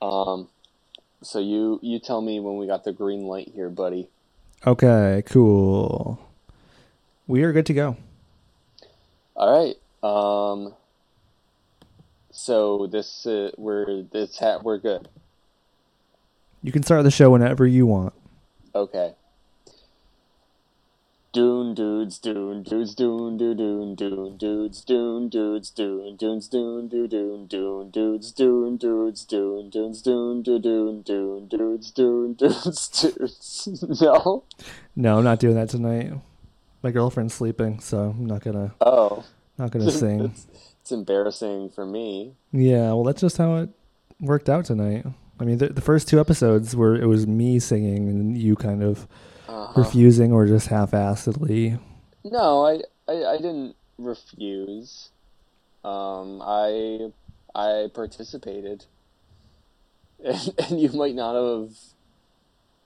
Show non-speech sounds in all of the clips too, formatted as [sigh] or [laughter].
Um, so you you tell me when we got the green light here, buddy. Okay, cool. We are good to go. All right. Um. So this uh, we're this hat we're good. You can start the show whenever you want. Okay. Dune dudes, dune dudes, dune doo dune dune dudes, dune dudes, dune dunes, dune doo dune dune dudes, dune dudes, dune dunes, dune doo dune dune dudes, dune [laughs] dudes, dudes. [laughs] No. No, I'm not doing that tonight. My girlfriend's sleeping, so I'm not gonna Oh. not gonna sing. it's, [laughs] it's embarrassing for me. Yeah, well, that's just how it worked out tonight. I mean, the, the first two episodes were it was me singing and you kind of Uh-huh. refusing or just half-assedly. No, I, I, I didn't refuse. Um, I I participated, [laughs] and, and you might not have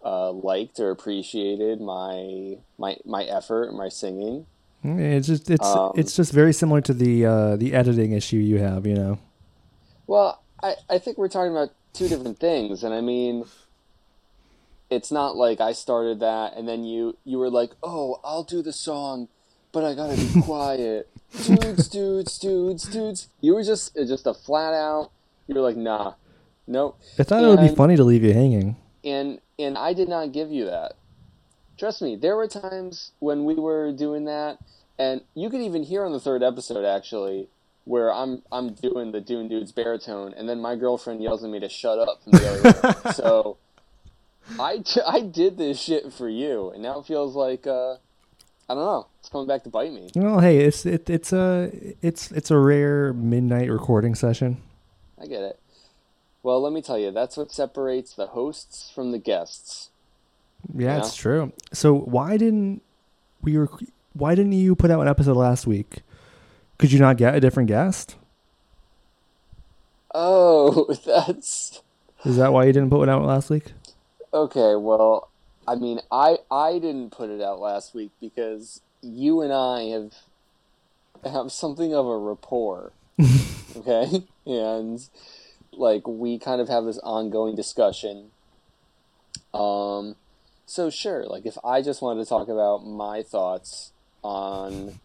uh, liked or appreciated my my my effort, my singing. It's just it's Um, it's just very similar to the uh, the editing issue you have. You know. Well, I, I think we're talking about two different things, and I mean, it's not like I started that and then you you were like, oh, I'll do the song, but I gotta be [laughs] quiet, dudes, dudes, dudes, dudes. You were just uh, just a flat out. You were like, nah, nope. I thought it would be funny to leave you hanging. and and I did not give you that. Trust me, there were times when we were doing that, and you could even hear on the third episode actually, where I'm I'm doing the Dune Dude's baritone, and then my girlfriend yells at me to shut up from the other room. [laughs] So I, I did this shit for you, and now it feels like uh, I don't know, it's coming back to bite me. Well, hey, it's it, it's a it's it's a rare midnight recording session. I get it. Well, let me tell you, that's what separates the hosts from the guests. Yeah, Yeah. it's true. So why didn't we rec- why didn't you put out an episode last week? Could you not get a different guest? Oh, [laughs] that's Is that why you didn't put one out last week? Okay, well, I mean, I I didn't put it out last week because you and I have have something of a rapport. [laughs] okay? And like we kind of have this ongoing discussion. Um so sure, like if I just wanted to talk about my thoughts on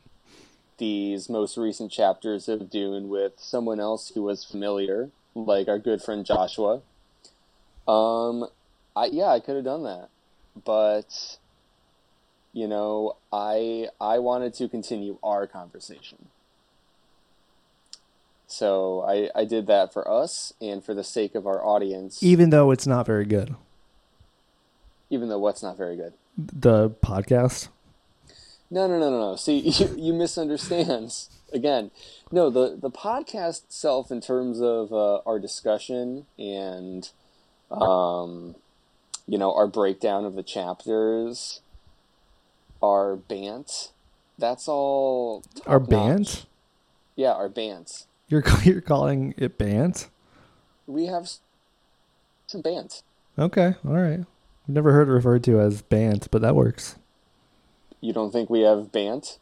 these most recent chapters of Dune with someone else who was familiar, like our good friend Joshua, um I yeah, I could have done that. But you know, I I wanted to continue our conversation. So I, I did that for us and for the sake of our audience, Even though it's not very good. even though what's not very good. The podcast. No, no, no, no, no. See, [laughs] you, you misunderstand. Again, no, the, the podcast itself, in terms of uh, our discussion and, um, you know, our breakdown of the chapters, our bant, that's all. Our band? Yeah, our bants. You're you're calling it band? We have some bants. Okay, all right. I've never heard it referred to as band, but that works. You don't think we have bant?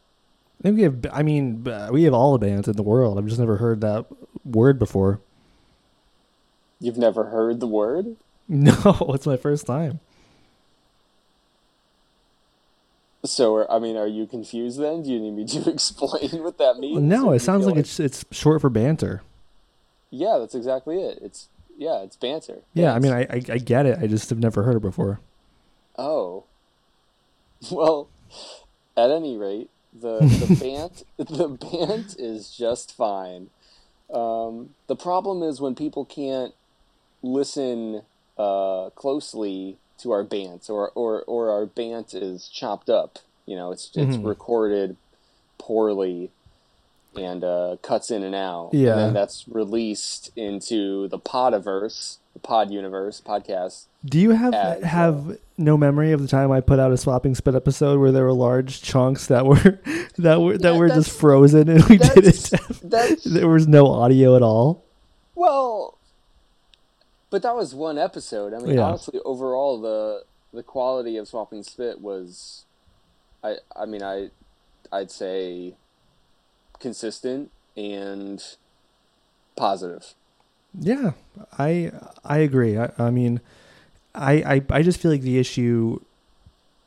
I think we have. I mean, we have all the bands in the world. I've just never heard that word before. You've never heard the word? [laughs] No, it's my first time. So, I mean, are you confused then? Do you need me [laughs] to explain what that means? No, it sounds feel like it's it's short for banter. Yeah, that's exactly it. It's yeah, it's banter. Yeah, I mean, I, I I get it. I just have never heard it before. Oh. [laughs] Well, at any rate, the the bant the bant is just fine. Um, the problem is when people can't listen uh, closely to our bant, or, or or our bant is chopped up. You know, it's it's Mhm. recorded poorly and uh, cuts in and out. Yeah. and then that's released into the Podiverse, the Pod Universe podcast. Do you have As, uh, have no memory of the time I put out a swapping spit episode where there were large chunks that were [laughs] that were that Yeah, were just frozen and we didn't have, [laughs] there was no audio at all. Well, but that was one episode. I mean, Yeah. honestly, overall, the the quality of Swapping Spit was, I I mean, I I'd say consistent and positive. Yeah, I I agree. I, I mean, I, I I just feel like the issue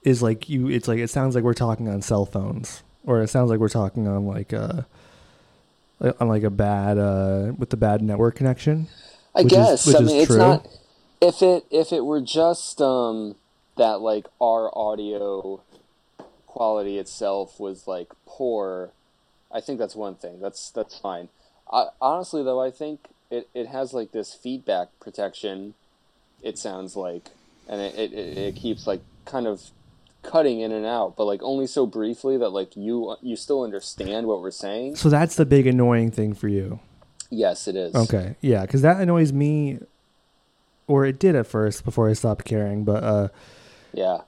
is like you. It's like it sounds like we're talking on cell phones, or it sounds like we're talking on like a on like a bad uh with the bad network connection. I Which is- guess. which I is mean, it's true. not. If it if it were just um that like our audio quality itself was like poor, I think that's one thing. That's that's fine. I, honestly, though, I think it, it has like this feedback protection. It sounds like, and it, it, it it keeps like kind of cutting in and out, but like only so briefly that like you you still understand what we're saying. So that's the big annoying thing for you. Yes, it is. Okay, yeah, because that annoys me, or it did at first before I stopped caring. But uh, Yeah.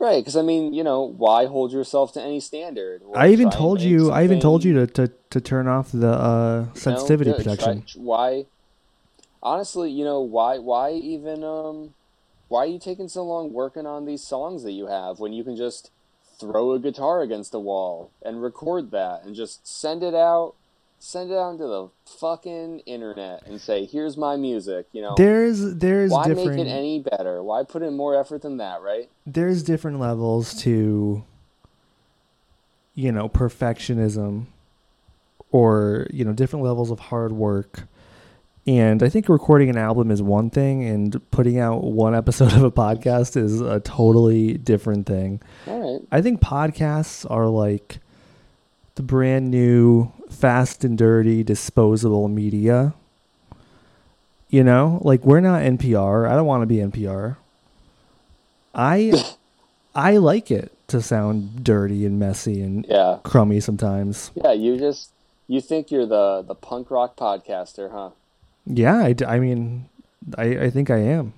Right, because I mean, you know, why hold yourself to any standard? I even told you, I even told you to, to, to turn off the uh, you know, sensitivity yeah, try- protection. why? Honestly, you know, why? Why even? Um, why are you taking so long working on these songs that you have when you can just throw a guitar against a wall and record that and just send it out, send it out into the fucking internet and say, "Here's my music." You know, There's there's why different make it any better? Why put in more effort than that? Right? there's different levels to you know perfectionism or you know different levels of hard work and i think recording an album is one thing and putting out one [laughs] episode of a podcast is a totally different thing All right. i think podcasts are like the brand new fast and dirty disposable media. You know like we're not npr i don't want to be npr i [laughs] i like it to sound dirty and messy and Yeah. crummy sometimes. Yeah, you just you think you're the the punk rock podcaster, huh? yeah I, I mean I, I think i am.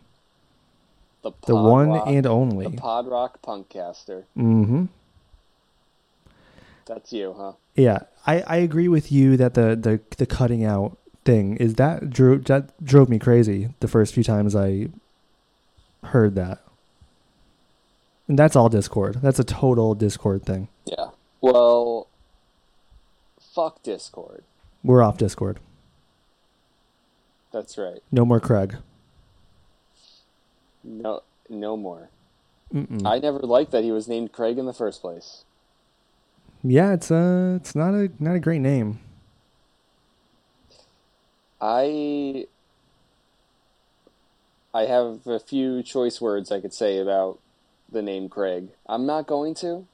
The the one rock, and the only pod rock punkcaster. mm-hmm That's you, huh? Yeah, I, I agree with you that the, the the cutting out thing is that drove that drove me crazy the first few times I heard that. And that's all Discord. That's a total Discord thing. Yeah. Well, fuck Discord. We're off Discord. That's right. No more Craig. No, no more. Mm-mm. I never liked that he was named Craig in the first place. Yeah, it's uh it's not a not a great name. I I have a few choice words I could say about the name Craig. I'm not going to.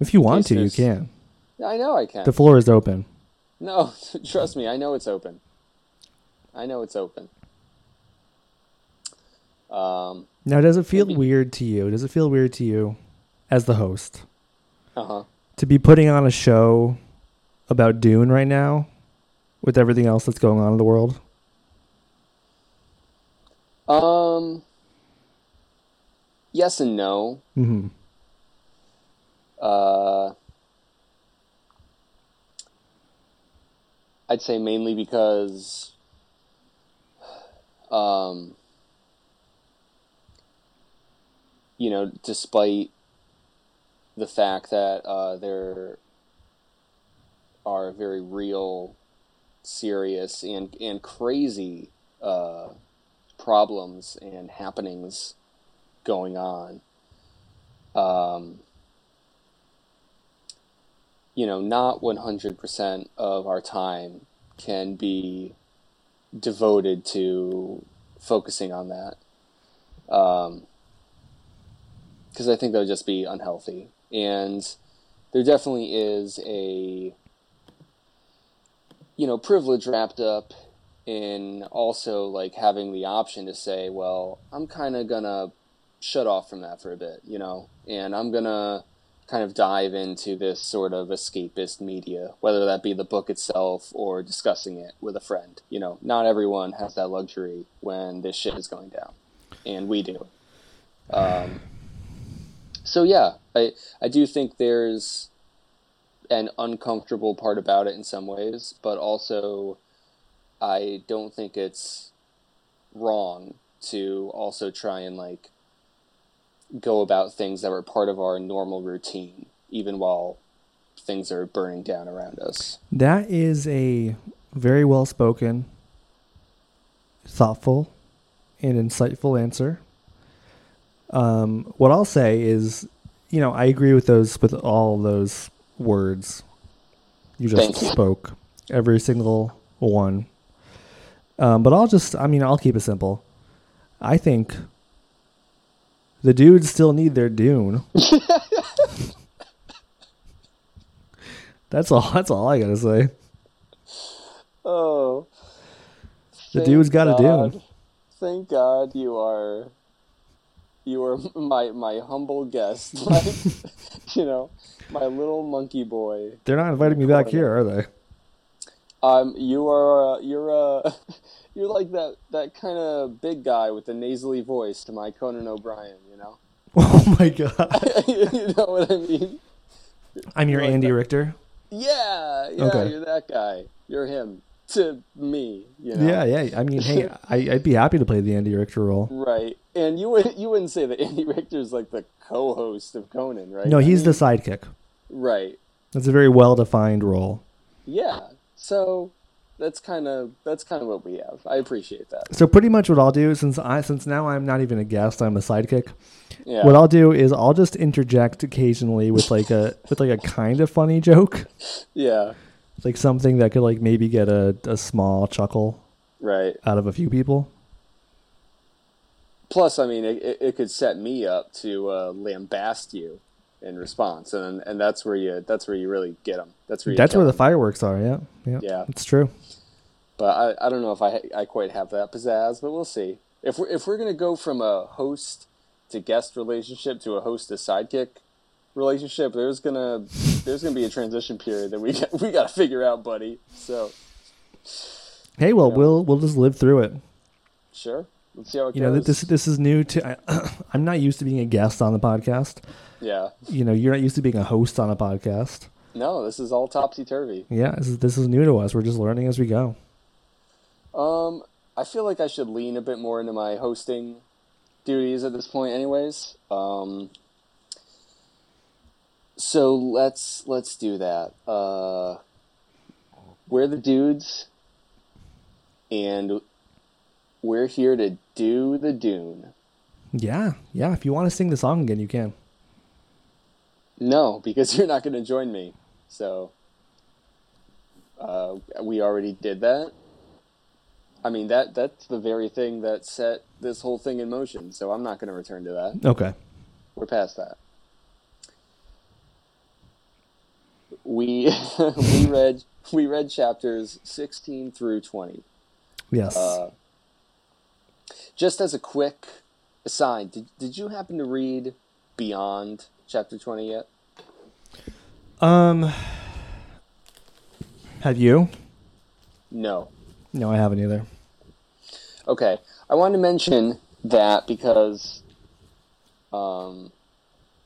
If you want to, you can. I know I can. The floor is open. No, [laughs] trust me, I know it's open. I know it's open. Um, Now, does it feel Maybe- weird to you? Does it feel weird to you as the host uh huh. To be putting on a show about Dune right now with everything else that's going on in the world? Um, yes and no. Mm-hmm. Uh, I'd say mainly because, um, you know, despite the fact that uh, there are very real, serious, and and crazy uh, problems and happenings going on. Um, you know, not 100% of our time can be devoted to focusing on that. Um, because I think that would just be unhealthy. And there definitely is a, you know, privilege wrapped up in also like having the option to say, well, I'm kind of gonna shut off from that for a bit, you know, and I'm gonna kind of dive into this sort of escapist media, whether that be the book itself or discussing it with a friend. You know, not everyone has that luxury when this shit is going down, and we do. Um, so yeah, I I do think there's an uncomfortable part about it in some ways, but also I don't think it's wrong to also try and like go about things that were part of our normal routine, even while things are burning down around us. That is a very well spoken thoughtful and insightful answer. Um, what I'll say is, you know, I agree with those with all those words you just Thank you. spoke. Every single one. Um, but I'll just, I mean, I'll keep it simple. I think the dudes still need their Dune. [laughs] that's all. That's all I gotta say. Oh. The dude's got a God. Dune. Thank God you are you are [laughs] my my humble guest. [laughs] My, you know, my little monkey boy. They're not inviting me back here, are they? Um you are uh, you're uh [laughs] you're like that that kind of big guy with the nasally voice to my Conan O'Brien, you know. Oh my god. you know what I mean? I'm your Like Andy that. Richter. Yeah, yeah, Okay. you're that guy. You're him to me, you know. Yeah, yeah. I mean, hey, I, I'd be happy to play the Andy Richter role. Right. And you would you wouldn't say that Andy Richter is like the co-host of Conan, right? No, I he's mean- the sidekick. right. That's a very well defined role. Yeah. So that's kind of that's kind of what we have. I appreciate that. So pretty much what I'll do since I since now I'm not even a guest, I'm a sidekick. Yeah. What I'll do is I'll just interject occasionally with like a with like a kind of funny joke, [laughs] yeah. Like something that could like maybe get a, a small chuckle Right. out of a few people. Plus, I mean, it, it, could set me up to uh, lambast you in response, and and that's where you that's where you really get them. That's where you That's where the fireworks are. Yeah, yeah, Yeah. it's true. But I, I don't know if I I quite have that pizzazz, but we'll see. If we're if we're gonna go from a host to guest relationship to a host to sidekick relationship, there's gonna there's gonna be a transition period that we got, [laughs] we got to figure out, buddy. So Hey, well, Yeah. we'll we'll just live through it. sure, let's see how it You know, this this is new to. I, [clears throat] I'm not used to being a guest on the podcast. yeah, You know, you're not used to being a host on a podcast. no, this is all topsy turvy. Yeah, this is this is new to us. We're just learning as we go. Um, I feel like I should lean a bit more into my hosting duties at this point, anyways. Um, so let's let's do that. Uh, we're the dudes, and we're here to do the Dune. Yeah, yeah. If you want to sing the song again, you can. No, because [laughs] you're not going to join me. So uh, we already did that. I mean that that's the very thing that set this whole thing in motion. So I'm not going to return to that. Okay. We're past that. We [laughs] we read we read chapters 16 through 20. Yes. Uh, just as a quick aside, did, did you happen to read beyond chapter 20 yet? um. Have you? No. No, I haven't either. Okay, I wanted to mention that because um,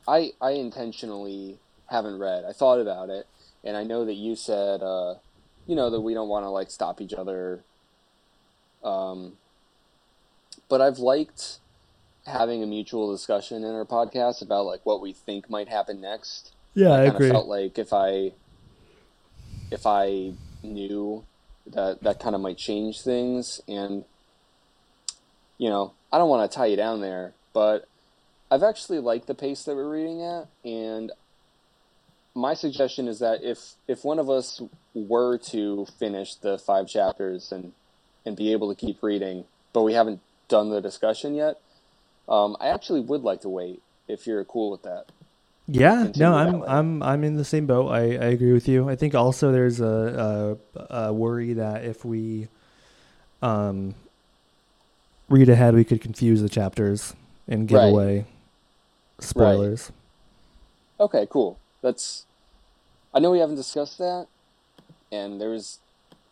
I I intentionally haven't read. I thought about it, and I know that you said uh, you know that we don't want to like stop each other. Um, but I've liked having a mutual discussion in our podcast about like what we think might happen next. Yeah, I kind agree. felt like if I if I knew that that kind of might change things and you know, I don't want to tie you down there, but I've actually liked the pace that we're reading at and my suggestion is that if if one of us were to finish the five chapters and and be able to keep reading, but we haven't done the discussion yet, um, I actually would like to wait if you're cool with that. Yeah, no, I'm. I'm I'm in the same boat. I, I agree with you. I think also there's a, a a worry that if we um read ahead, we could confuse the chapters and give Right. away spoilers. Okay, cool. That's. I know we haven't discussed that, and there was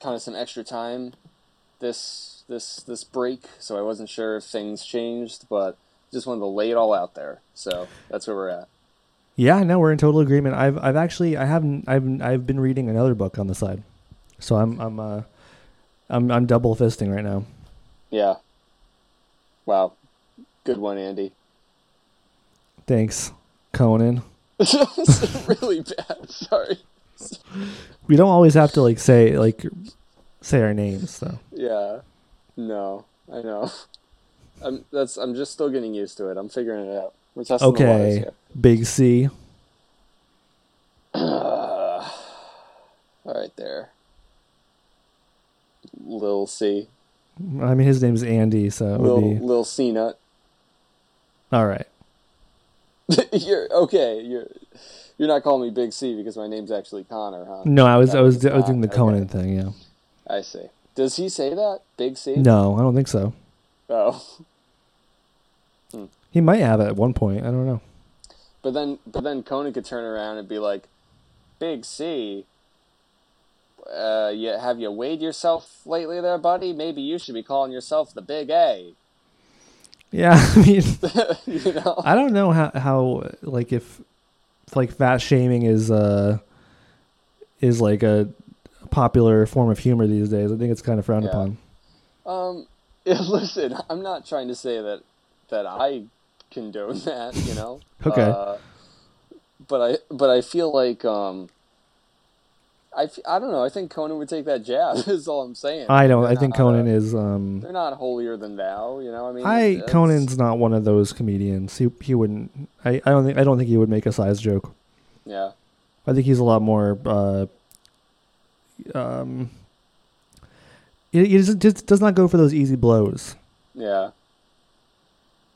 kind of some extra time this this this break, so I wasn't sure if things changed, but just wanted to lay it all out there. So that's where we're at. Yeah, no, we're in total agreement. I've I've actually I haven't I've I've been reading another book on the side, so I'm I'm uh I'm I'm double fisting right now. Yeah. Wow. Good one, Andy. Thanks, Conan. [laughs] really bad. [laughs] Sorry. We don't always have to like say like say our names though. Yeah. No, I know. [laughs] I'm that's I'm just still getting used to it. I'm figuring it out. We're testing the waters Okay. Big C. [sighs] all right, there. Lil C, I mean, his name's Andy, so it would be Lil C Nut. all right. [laughs] you're okay. You're you're not calling me Big C because my name's actually Connor, huh? No, I was That I was I was doing the Conan okay. thing. Yeah. I see. Does he say that? Big C? No, I don't think so. Oh, [laughs] He might have at one point. I don't know. but then but then Conan could turn around and be like, Big C. Uh, you, have you weighed yourself lately, there, buddy? Maybe you should be calling yourself the Big A. Yeah, [laughs] I mean, [laughs] you know? I don't know how how like if, like fat shaming is uh is like a popular form of humor these days. I think it's kind of frowned Yeah. upon. Um, [laughs] yeah, listen, I'm not trying to say that that I condone that, you know. Okay. Uh, but I but I feel like um, I, I don't know. I think Conan would take that jab. [laughs] Is all I'm saying. I don't. They're I think not, Conan uh, is um. They're not holier than thou. You know. I mean, I that's- Conan's not one of those comedians. He he wouldn't. I, I don't think I don't think he would make a size joke. Yeah. I think he's a lot more. Uh, um, he, he doesn't, just does not go for those easy blows. Yeah.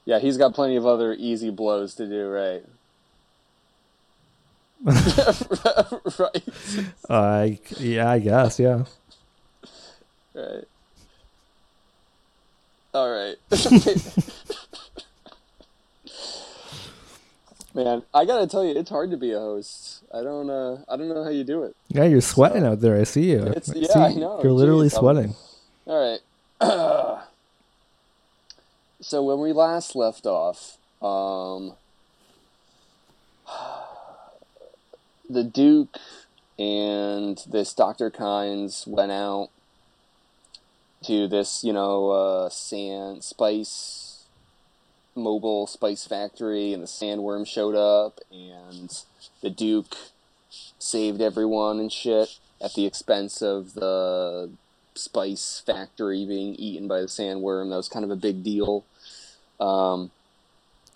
Yeah, he's got plenty of other easy blows to do, right? [laughs] right. [laughs] Uh, yeah, I guess. Yeah. Right. All right. [laughs] Man, I gotta tell you, it's hard to be a host. I don't, uh, I don't know how you do it. Yeah, you're sweating So- out there. I see you. It's- I yeah, see- I know. You're literally Jeez, I'm- sweating. All right. [clears throat] so when we last left off, um, the Duke and this Dr. Kynes went out to this, you know, uh, sand spice mobile spice factory, and the sandworm showed up, and the Duke saved everyone and shit at the expense of the spice factory being eaten by the sandworm. That was kind of a big deal. Um,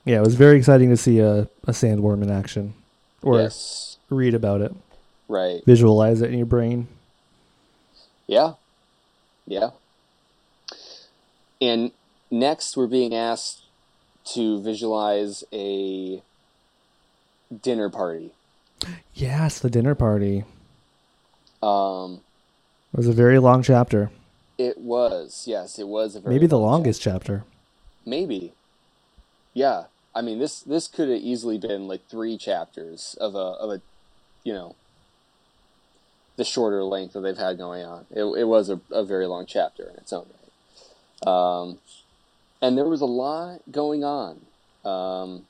Yeah, it was very exciting to see a, a sandworm in action, or yes, read about it, right. visualize it in your brain. Yeah, yeah. And next, we're being asked to visualize a dinner party. Yes, the dinner party. Um, It was a very long chapter. it was yes, it was a very Maybe the long longest chapter. Maybe. Yeah. I mean this this could have easily been like three chapters of a of a you know the shorter length that they've had going on. It it was a, a very long chapter in its own right. Um and there was a lot going on. Um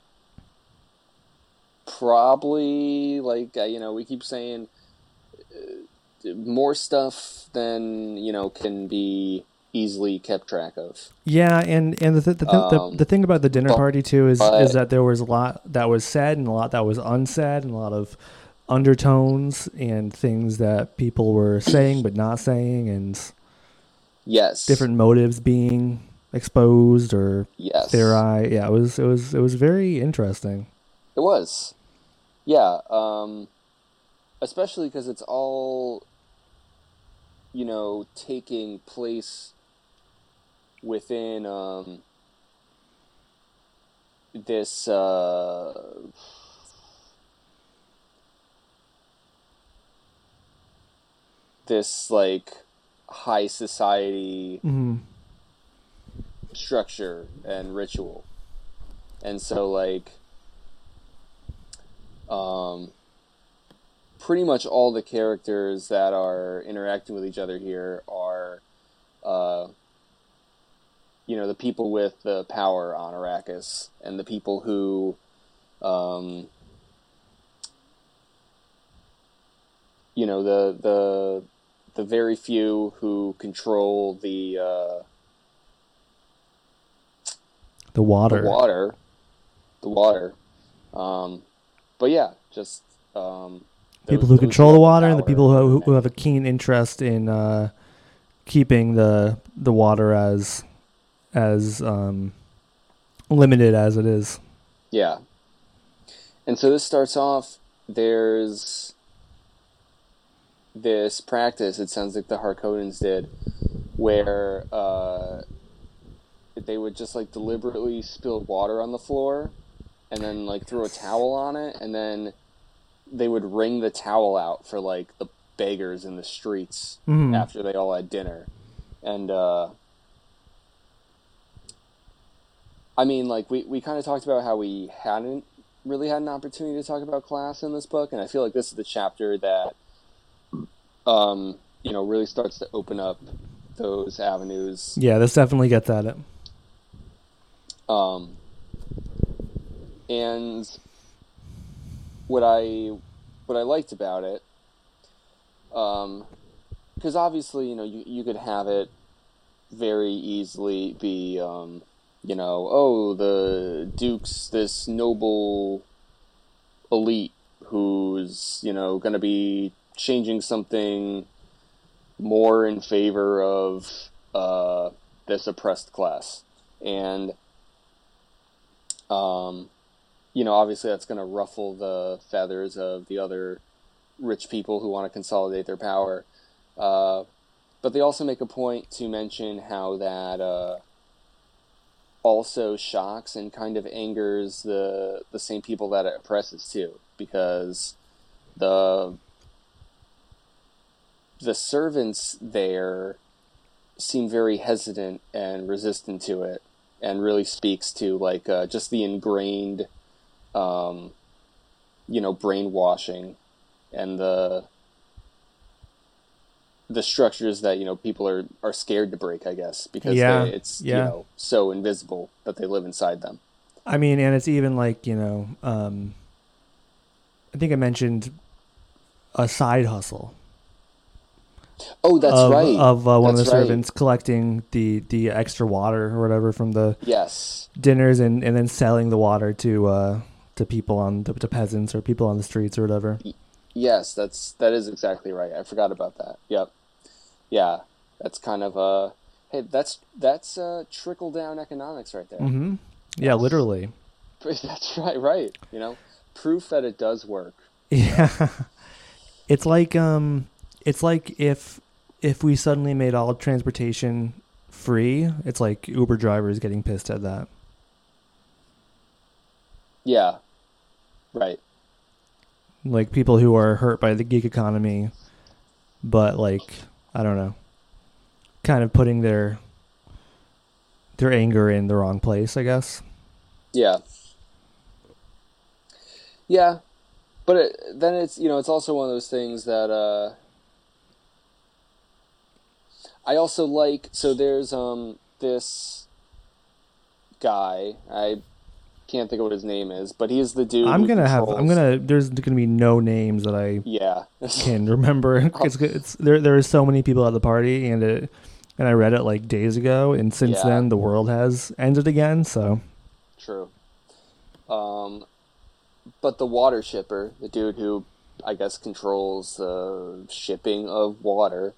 probably like uh, you know, we keep saying uh, more stuff than, you know, can be easily kept track of. Yeah, and and the th- the, th- Um, the the thing about the dinner party too is but- is that there was a lot that was said and a lot that was unsaid and a lot of undertones and things that people were saying but not saying and Yes. different motives being exposed or Yes. theorized. Yeah, it was it was it was very interesting. It was. Yeah. Um, especially because it's all, you know, taking place within um, this. Uh, this like high society hmm structure and ritual. And so like um pretty much all the characters that are interacting with each other here are uh you know the people with the power on Arrakis and the people who um you know the the the very few who control the uh The water. the water, the water. Um, but yeah, just um, people who control the water and the people who, who have a keen interest in uh, keeping the the water as as um, limited as it is. Yeah. And so this starts off. There's this practice. It sounds like the Harkonnens did, where uh, they would just like deliberately spill water on the floor, and then like throw a towel on it, and then they would wring the towel out for like the beggars in the streets Mhm. after they all had dinner, and uh, I mean, like we we kind of talked about how we hadn't really had an opportunity to talk about class in this book, and I feel like this is the chapter that, um, you know, really starts to open up those avenues. Yeah, this definitely gets at it. Um, and what I what I liked about it, um, because obviously you know you you could have it very easily be um, you know oh the Duke's this noble elite who's you know going to be changing something more in favor of uh, this oppressed class and um, you know, obviously that's going to ruffle the feathers of the other rich people who want to consolidate their power. Uh, but they also make a point to mention how that uh, also shocks and kind of angers the the same people that it oppresses too, because the the servants there seem very hesitant and resistant to it and really speaks to like uh, just the ingrained um, you know brainwashing and the the structures that you know people are are scared to break i guess because Yeah, they, it's yeah. you know so invisible that they live inside them I mean, and it's even like you know, um, I think I mentioned a side hustle oh that's of, right of uh, one of the That's right. servants collecting the the extra water or whatever from the yes dinners and, and then selling the water to uh, to people on to, to peasants or people on the streets or whatever. yes that's that is exactly right i forgot about that yep yeah that's kind of a hey that's that's uh trickle down economics right there hmm Yeah, literally. [laughs] That's right, right. You know, proof that it does work. [laughs] Yeah. It's like um it's like if if we suddenly made all transportation free, it's like Uber drivers getting pissed at that. Yeah, right. Like people who are hurt by the gig economy but like I don't know. Kind of putting their their anger in the wrong place, I guess. Yeah, yeah, but it, then it's you know it's also one of those things that uh, I also like. So there's um this guy I can't think of what his name is, but he's the dude. I'm gonna have. I'm gonna. There's gonna be no names that I Yeah, [laughs] can remember. [laughs] [laughs] It's, it's there. There are so many people at the party, and it, and I read it like days ago, and since Yeah. then the world has ended again. So True. Um, but the water shipper, the dude who I guess controls the shipping of water,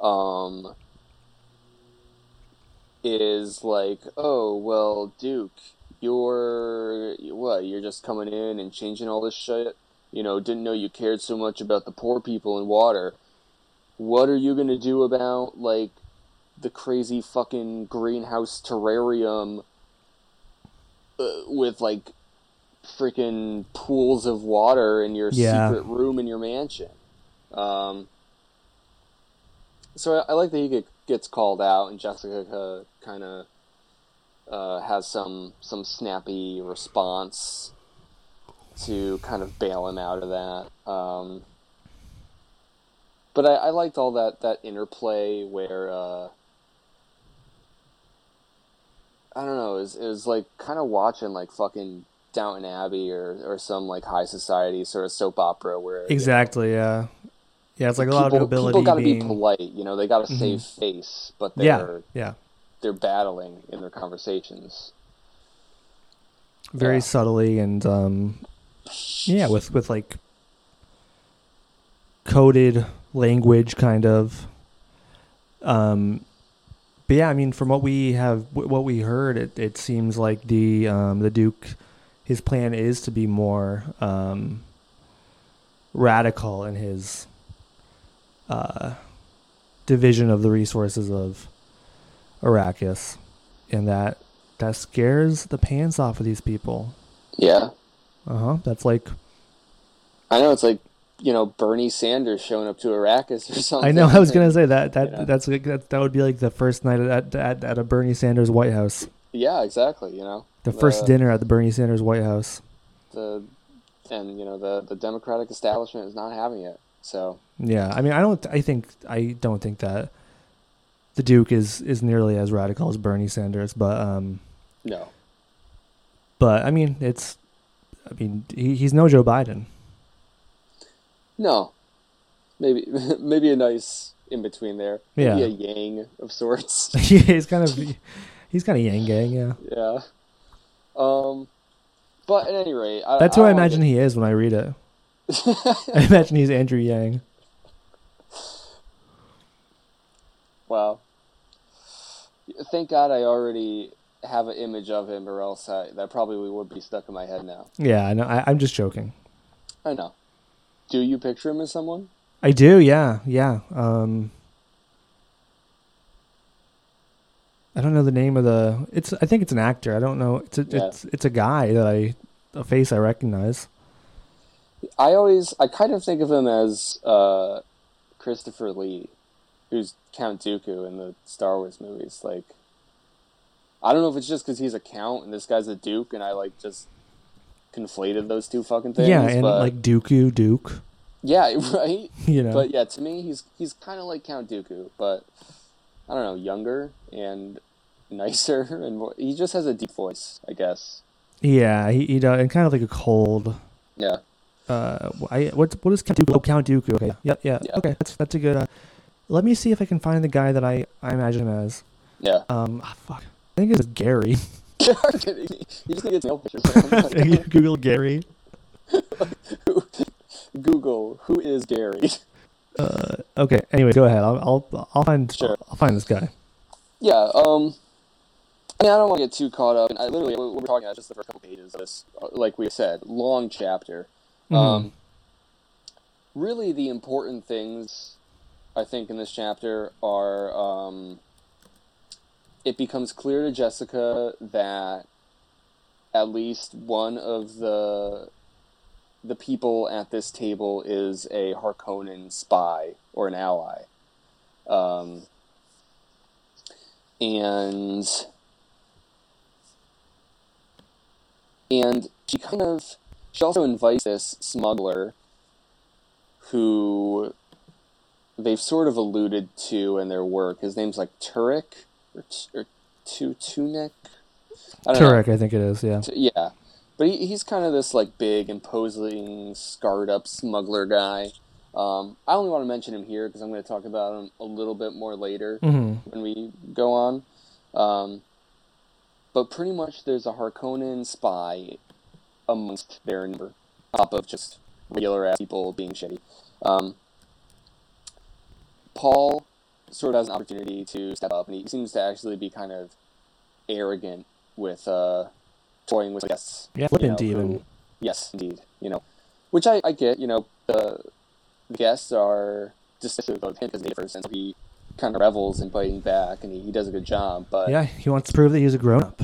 um, is like, oh well, Duke, you're what? You're just coming in and changing all this shit. You know, didn't know you cared so much about the poor people in water. What are you gonna do about like the crazy fucking greenhouse terrarium uh, with like freaking pools of water in your Yeah. secret room in your mansion. Um, so I, I like that he get, gets called out, and Jessica kind of uh, has some some snappy response to kind of bail him out of that. Um, but I, I liked all that that interplay where. Uh, I don't know. It was, it was like kind of watching like fucking Downton Abbey or, or some like high society sort of soap opera where you know, exactly, yeah, yeah. It's like a lot of nobility people got to being. be polite. You know, they got to Mhm. save face, but they're yeah, yeah. they're battling in their conversations. Very Yeah. subtly and um, yeah, with with like coded language, kind of. Um, but yeah, I mean, from what we have, what we heard, it, it seems like the um, the Duke, his plan is to be more um, radical in his uh, division of the resources of Arrakis, and that that scares the pants off of these people. Yeah, Uh huh. That's like I know it's like you know Bernie Sanders showing up to Arrakis or [laughs] something. I know. I was gonna say that that Yeah. that's like, that that would be like the first night at at, at a Bernie Sanders White House. Yeah, exactly. You know The first Uh, dinner at the Bernie Sanders White House. the and you know the the Democratic establishment is not having it. So Yeah, I mean, I don't. I think I don't think that the Duke is is nearly as radical as Bernie Sanders, but um, no, but I mean, it's. I mean, he, he's no Joe Biden. no, maybe [laughs] maybe a nice in between there. Maybe Yeah. a yang of sorts. [laughs] yeah, he's kind of he's kind of Yang Gang. Yeah, yeah. Um, but at any rate, I, that's who I wanna imagine he is when I read it. [laughs] I imagine he's Andrew Yang. Wow. Thank God I already have an image of him, or else I, that probably would be stuck in my head now. Yeah, I know. I, I'm just joking. I know. Do you picture him as someone? I do. Yeah, yeah. Um, I don't know the name of the. It's. I think it's an actor. I don't know. It's a. Yeah. It's. It's a guy that I. A face I recognize. I always, I kind of think of him as uh, Christopher Lee, who's Count Dooku in the Star Wars movies. Like, I don't know if it's just because he's a count and this guy's a duke, and I like just conflated those two fucking things. yeah, and but, like Dooku Duke. yeah, [laughs] right. [laughs] You know. But yeah, to me, he's he's kind of like Count Dooku, but I don't know, younger and nicer, [laughs] and more, he just has a deep voice, I guess. yeah, he, he does, and kind of like a cold. Yeah, Uh, I what what is Count Dooku? Oh, Count Dooku. Okay. Yeah, yeah. Yeah. Okay, that's that's a good. Uh, let me see if I can find the guy that I I imagine him as. yeah. Um, ah, fuck. I think it's Gary. [laughs] [laughs] you just think it's male pictures. [laughs] Google Gary. Google who is Gary. Uh, okay. Anyway, go ahead. I'll I'll I'll find Sure. I'll find this guy. Yeah, um, I mean, I don't want to get too caught up. And I literally, what we're talking about just the first couple pages of this, uh, like we said, long chapter. Mhm. Um, really, the important things, I think, in this chapter are um, it becomes clear to Jessica that at least one of the the people at this table is a Harkonnen spy or an ally. Um, and and she kind of she also invites this smuggler who they've sort of alluded to in their work. His name's like Turek or, T- or Tu Tunic. I don't know. Turek, I think it is. Yeah. T- Yeah, but he, he's kind of this like big, imposing, scarred up smuggler guy. Um, I only want to mention him here because I'm going to talk about him a little bit more later hmm when we go on. Um, but pretty much there's a Harkonnen spy amongst their number, top of just regular ass people being shitty. Um, Paul sort of has an opportunity to step up, and he seems to actually be kind of arrogant with uh, toying with guests. Yeah. you Flippant know, even. yes, indeed. You know, which I, I get. You know, the, the guests are dismissive of him because they first, and so he kind of revels in biting back, and he, he does a good job. But Yeah. He wants to prove that he's a grown up.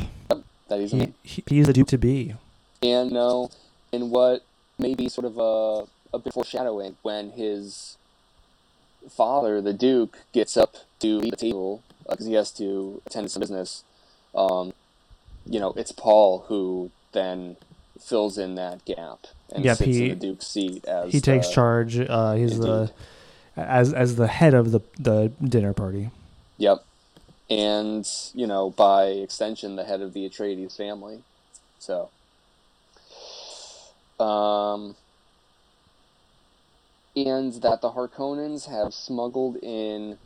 that he's a He, he he's a duke to be. And you know, in what may be sort of a a bit foreshadowing when his father, the Duke, gets up to leave the table because he has to attend to some business. Um, you know, it's Paul who then fills in that gap and Yep, sits he- in the Duke's seat as He takes the- charge. Uh, he's the as as the head of the the dinner party. Yep. And, you know, by extension, the head of the Atreides family. So. Um. And that the Harkonnens have smuggled in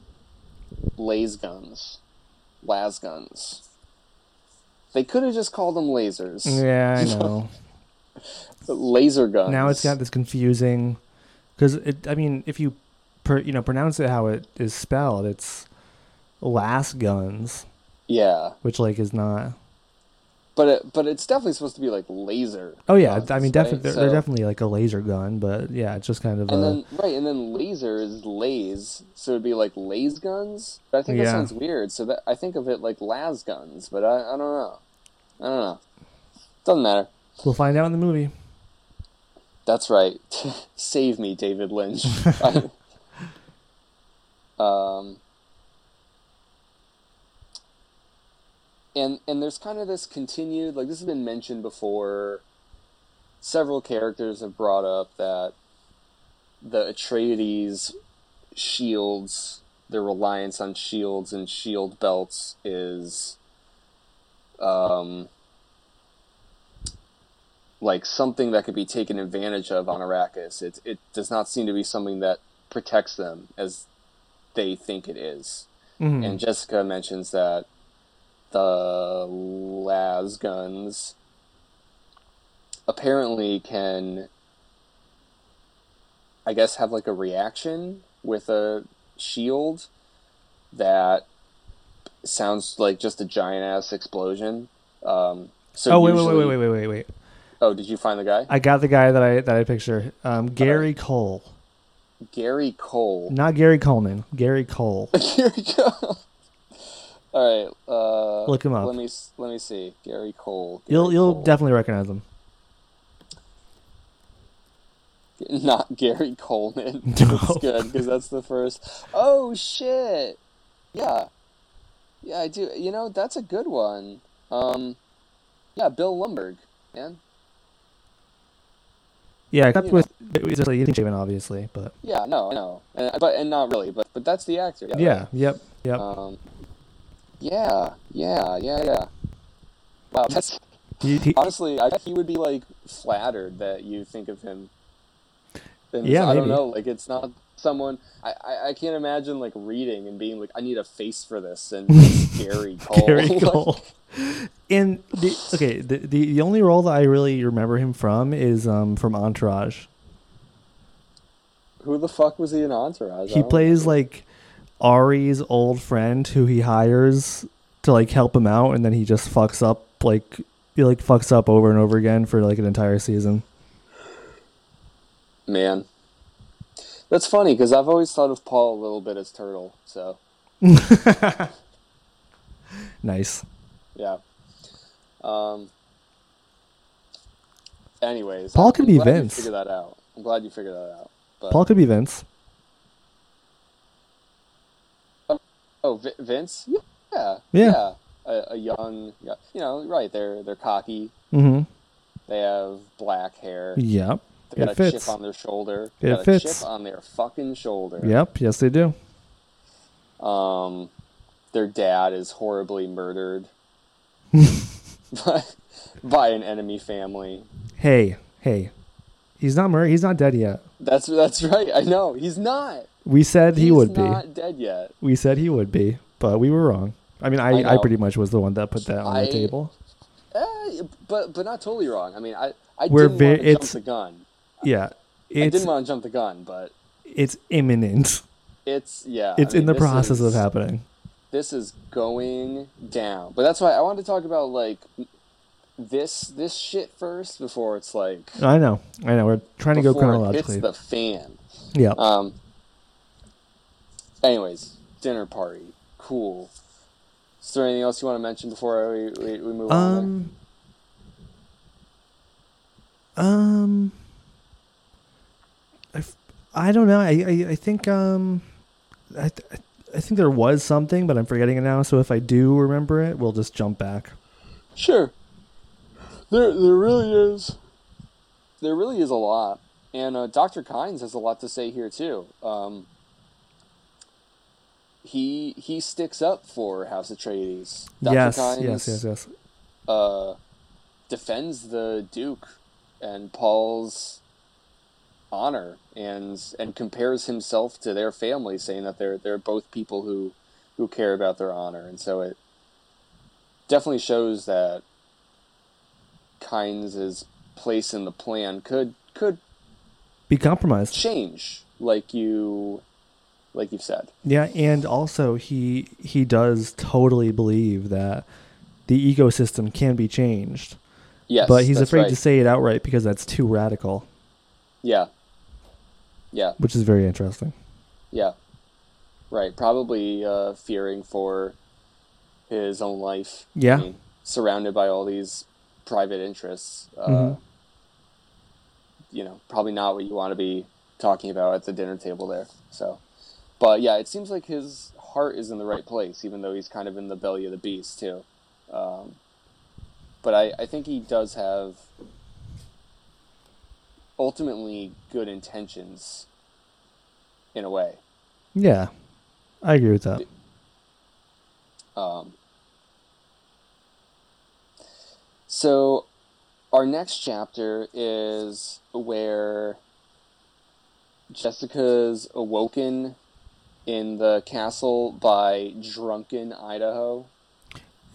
laser guns. Las guns. They could have just called them lasers. Yeah, I [laughs] know. Laser guns. now it's got this confusing because it. I mean, if you, per, you know, pronounce it how it is spelled, it's las guns, Yeah, which like is not. But it, but it's definitely supposed to be like laser. Oh yeah, guns, I mean, right? definitely they're, they're So- definitely like a laser gun, but yeah, it's just kind of And a. then right, and then laser is lays, so it'd be like lays guns. But I think that sounds weird. So that I think of it like las guns, but I, I don't know. I don't know. Doesn't matter. We'll find out in the movie. That's right. [laughs] Save me, David Lynch. [laughs] Um, and and there's kind of this continued like this has been mentioned before. Several characters have brought up that the Atreides shields, their reliance on shields and shield belts is um, like something that could be taken advantage of on Arrakis. It it does not seem to be something that protects them as they think it is. Mhm. And Jessica mentions that the las guns apparently can I guess have like a reaction with a shield that sounds like just a giant ass explosion. Um, so oh wait, wait, wait, wait, wait, wait, wait. Oh, did you find the guy? I got the guy that I that I picture. Um, Gary Cole, Gary Cole. not Gary Coleman. Gary Cole. [laughs] We go. All right. Uh, Look him up. Let me let me see. Gary Cole. You'll you'll Cole. definitely recognize him. [laughs] not Gary Coleman. [laughs] No. That's good because that's the first. Oh shit! Yeah, yeah, I do. You know, that's a good one. Um, yeah, Bill Lumbergh, man. Yeah, except You with it's just like shaven, obviously, but Yeah, no, I know, and, but and not really, but but that's the actor. Yeah. yeah, yep, yep. Um. Yeah, yeah, yeah, yeah. Wow, that's He- he- honestly, I he would be like flattered that you think of him. And Yeah, I don't know. Like, it's not someone. I, I, I can't imagine like reading and being like, I need a face for this, and [laughs] Gary Cole. Gary [laughs] Like, Cole. And the okay, the, the the only role that I really remember him from is um from Entourage. who the fuck was he in Entourage? He plays remember. like Ari's old friend who he hires to like help him out, and then he just fucks up like he like fucks up over and over again for like an entire season. man. That's funny because I've always thought of Paul a little bit as Turtle. So [laughs] Nice. yeah. Um. Anyways, Paul could be Vince. Figure that out. I'm glad you figured that out. But, Paul could be Vince. Oh, Vi- Vince? Yeah, Yeah. yeah. A, a young, you know, right? They're they're cocky. Mm-hmm. They have black hair. Yep. They got It a fits. chip on their shoulder. It They got fits. a chip on their fucking shoulder. Yep. Yes, they do. Um, their dad is horribly murdered [laughs] by, by an enemy family. Hey, hey. He's not mur- He's not dead yet. That's that's right. I know he's not. We said he He's would be. dead yet. We said he would be, but we were wrong. I mean, I, I I, pretty much was the one that put that on I- the table. Eh, but but not totally wrong. I mean, I I We're didn't ve- want to jump it's- the gun. Yeah, I it's didn't want to jump the gun, but it's imminent. it's yeah. It's I in the this process is- of happening. this is going down. But that's why I wanted to talk about like this this shit first before it's like I know, I know. We're trying to go before chronologically. hits the fan. yeah. Um. Anyways, dinner party, cool. Is there anything else you want to mention before we we, we move on? Um. Um. I don't know. I, I, I think um, I, I think there was something, but I'm forgetting it now. So if I do remember it, we'll just jump back. Sure. There there really is. There really is a lot, and uh, Dr. Kynes has a lot to say here too. Um. He he sticks up for House Atreides. Dr. yes, Kynes, yes, yes, yes. uh, defends the Duke and Paul's honor and and compares himself to their family, saying that they're they're both people who who care about their honor, and so it definitely shows that Kynes' place in the plan could could Be compromised. change, like you like you've said. Yeah, and also he he does totally believe that the ecosystem can be changed. Yes, but he's afraid right. to say it outright because that's too radical, Yeah, yeah, which is very interesting. yeah. Right, probably uh, fearing for his own life. Yeah. I mean, surrounded by all these private interests. Uh, Mhm. You know, probably not what you want to be talking about at the dinner table there. So, but yeah, it seems like his heart is in the right place, even though he's kind of in the belly of the beast too. Um, but I, I think he does have ultimately good intentions in a way. Yeah, I agree with that. Um, so, our next chapter is where Jessica's awoken in the castle by drunken Idaho. [laughs]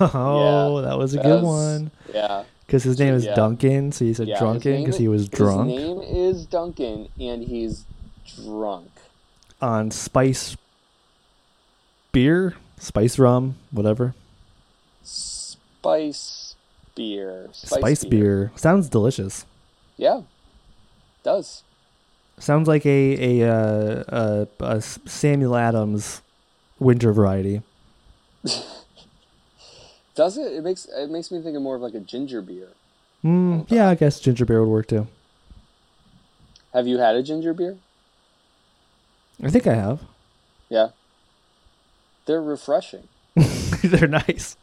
oh, that was a good one. Yeah. Because his name is Yeah. Duncan, so you said yeah drunken because he was drunk His name is Duncan, and he's drunk. on spice beer, spice rum, whatever. Spice beer. Spice, beer. sounds delicious. Yeah. Does. Sounds like a a, uh, a, a Samuel Adams winter variety. [laughs] Does it? It makes it makes me think of more of like a ginger beer. Mm, yeah, I guess ginger beer would work too. Have you had a ginger beer? I think I have. Yeah. They're refreshing. [laughs] They're nice.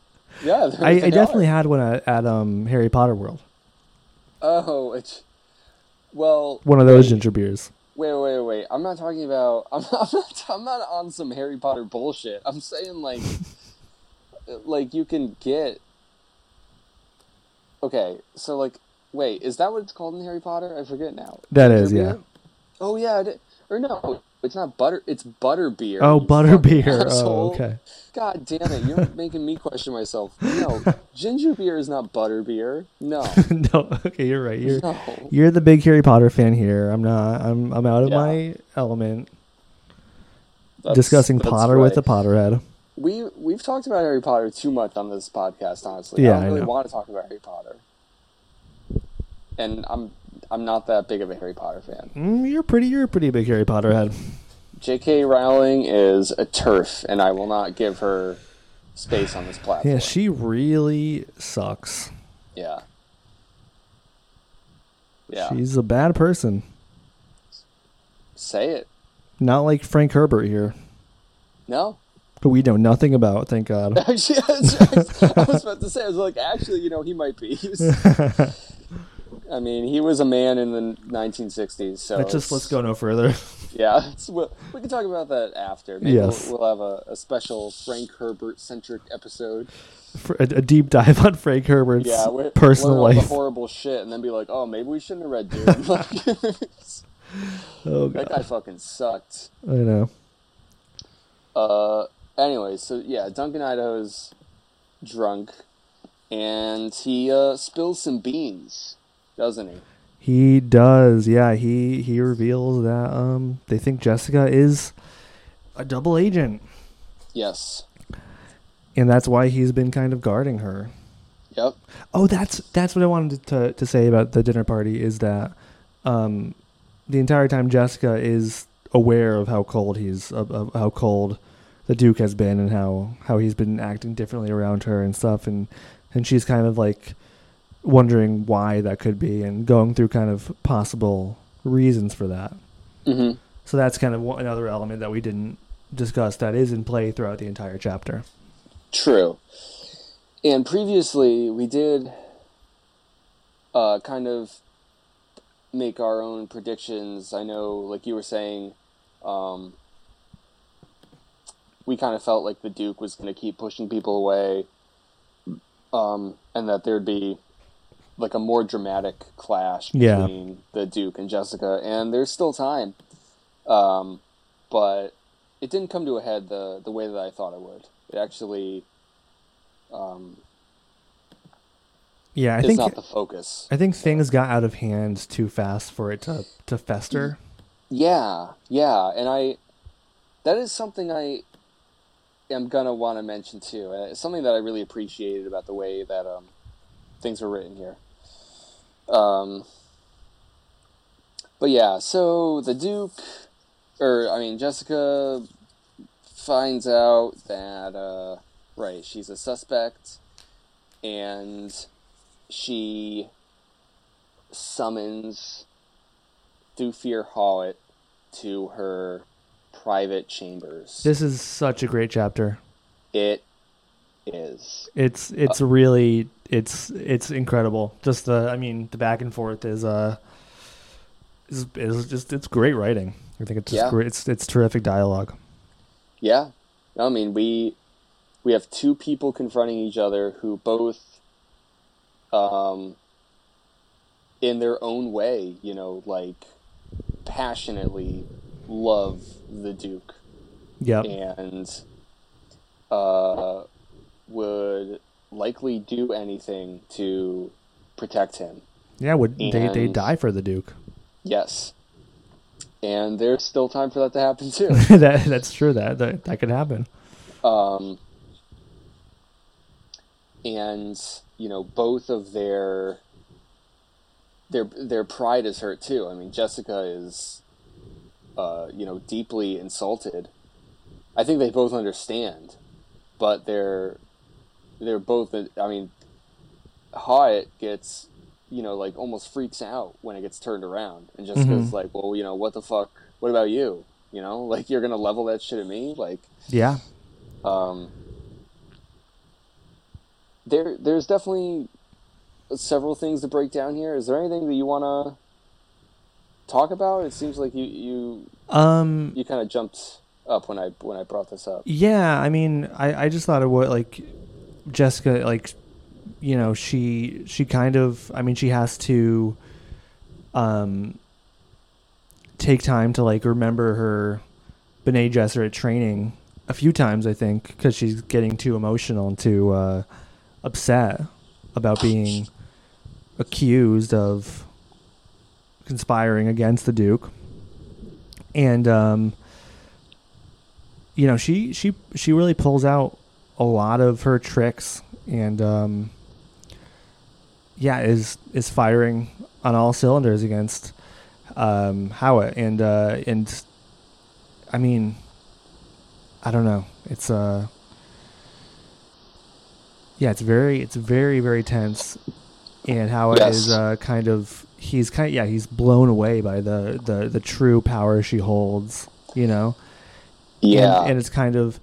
Yeah, they're, I, I definitely had one at, at um Harry Potter World. Oh, it's well. One of those wait, ginger beers. Wait, wait, wait. I'm not talking about. [laughs] I'm not. I'm not, I'm not on some Harry Potter bullshit. I'm saying like, [laughs] like you can get. Okay, so like, wait, is that what it's called in Harry Potter? I forget now. That Ginger is, yeah. Oh yeah, or no, it's not butter. It's butter beer. Oh, you butter fucking beer. Oh, okay. God damn it! You're [laughs] making me question myself. No, [laughs] ginger beer is not butter beer. No, [laughs] no, okay, you're right. You're no. you're the big Harry Potter fan here. I'm not. I'm I'm out of Yeah. my element. That's- discussing that's Potter with right. the Potterhead. We we've talked about Harry Potter too much on this podcast. Honestly, Yeah, I I don't really know. want to talk about Harry Potter, and I'm I'm not that big of a Harry Potter fan. Mm, you're pretty. You're a pretty big Harry Potter head. J.K. Rowling is a TERF, and I will not give her space on this platform. Yeah, she really sucks. yeah, yeah. She's a bad person. Say it. Not like Frank Herbert here, No, who we know nothing about. Thank God. [laughs] actually, I was about to say. I was like, actually, you know, he might be. [laughs] [laughs] I mean, he was a man in the 1960s. So let's just let's go no further. [laughs] Yeah, we'll, we can talk about that after. Maybe Yes. we'll, we'll have a, a special Frank Herbert centric episode. For a, a deep dive on Frank Herbert's Yeah, we personal all life. the horrible shit, and then be like, "Oh, maybe we shouldn't have read [laughs] Dune." Like, [laughs] oh that guy fucking sucked. I know. Uh, anyway, so yeah, Duncan Idaho's drunk, and he uh, spills some beans, doesn't he? He does. Yeah, he he reveals that um they think Jessica is a double agent, Yes. and that's why he's been kind of guarding her. Yep. Oh, that's that's what I wanted to to say about the dinner party is that um the entire time Jessica is aware of how cold he's of, of how cold the Duke has been and how how he's been acting differently around her and stuff and and she's kind of like wondering why that could be and going through kind of possible reasons for that. hmm So that's kind of one, another element that we didn't discuss that is in play throughout the entire chapter. True. And previously, we did uh, kind of make our own predictions. I know, like you were saying, um, we kind of felt like the Duke was going to keep pushing people away, um, and that there'd be like a more dramatic clash Yeah. between the Duke and Jessica. And there's still time, um, but it didn't come to a head the the way that I thought it would. It actually um, Yeah, I is think not the focus. I think things got out of hand too fast for it to to fester. Yeah, yeah, and I that is something I am gonna want to mention too. Uh, something that I really appreciated about the way that um, things were written here. Um, but yeah, so the Duke, or I mean Jessica, finds out that uh, right she's a suspect, and she summons Thufir Hawat to her private chambers. This is such a great chapter. It is. It's it's uh, really it's it's incredible. Just the I mean the back and forth is uh is, is just it's great writing. I think it's just yeah. great. It's it's terrific dialogue. Yeah, I mean we we have two people confronting each other who both um in their own way, you know, like passionately love the Duke. Yeah. And uh, would likely do anything to protect him. Yeah, would and, they they die for the Duke? Yes. And there's still time for that to happen too. [laughs] that that's true. That that, that could happen. Um and you know both of their their their pride is hurt too. I mean, Jessica is, uh, you know, deeply insulted. I think they both understand, but they're they're both. I mean, Hawat gets, you know, like almost freaks out when it gets turned around, and just mm-hmm. like, "Well, you know, what the fuck? What about you? You know, like you're gonna level that shit at me? Like, yeah." Um. There, there's definitely several things to break down here. Is there anything that you want to talk about? It seems like you you um you kind of jumped up when I when I brought this up. Yeah, I mean, I I just thought it would like Jessica like you know she she kind of I mean she has to um take time to like remember her Bene Gesserit training a few times I think because she's getting too emotional and too uh, upset about being accused of conspiring against the Duke, and um, you know she she she really pulls out a lot of her tricks and um, yeah is is firing on all cylinders against um, Hawat and uh, and I mean I don't know. It's uh yeah it's very it's very very tense. And how yes. is uh, kind of he's kind of, yeah he's blown away by the the the true power she holds you know? Yeah. and, and it's kind of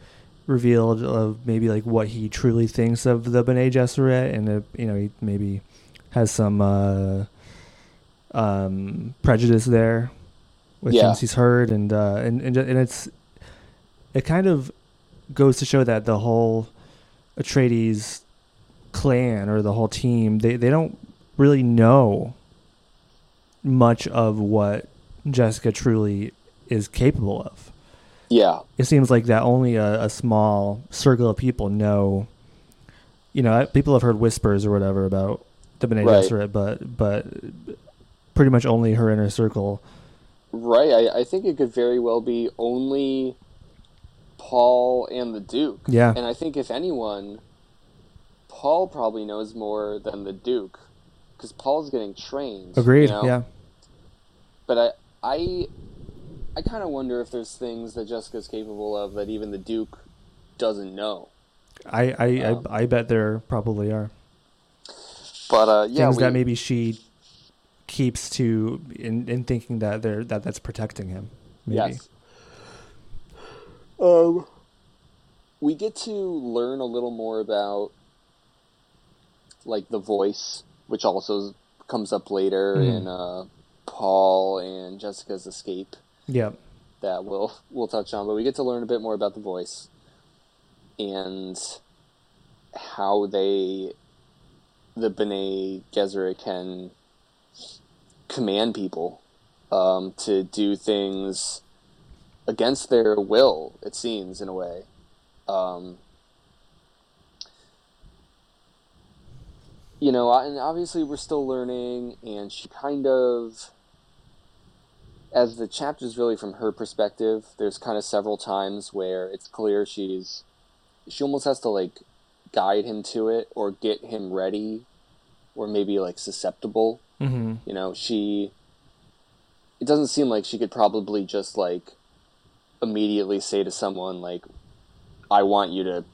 revealed of maybe like what he truly thinks of the Bene Gesserit and it, you know he maybe has some uh, um, prejudice there with yeah. things he's heard and uh, and and and it's it kind of goes to show that the whole Atreides clan or the whole team they, they don't really know much of what Jessica truly is capable of. Yeah. It seems like that only a, a small circle of people know. You know, people have heard whispers or whatever about the Bene right. Gesserit, but but pretty much only her inner circle. Right. I, I think it could very well be only Paul and the Duke. Yeah. And I think if anyone, Paul probably knows more than the Duke, because Paul's getting trained. Agreed. You know? Yeah. But I, I, I kind of wonder if there's things that Jessica's capable of that even the Duke doesn't know. I I, um, I, I, bet there probably are. But uh, yeah, things we, that maybe she keeps to in, in thinking that they're that that's protecting him. Maybe. Yes. Um, we get to learn a little more about like the voice, which also comes up later mm. in uh, Paul and Jessica's escape. Yeah, that we'll we'll touch on, but we get to learn a bit more about the voice and how they, the Bene Gesserit, can command people um, to do things against their will. It seems in a way. Um, you know, and obviously we're still learning, and she kind of as the chapter's really from her perspective, there's kind of several times where it's clear she's she almost has to like guide him to it or get him ready or maybe like susceptible. Mm-hmm. You know, she it doesn't seem like she could probably just like immediately say to someone like I want you to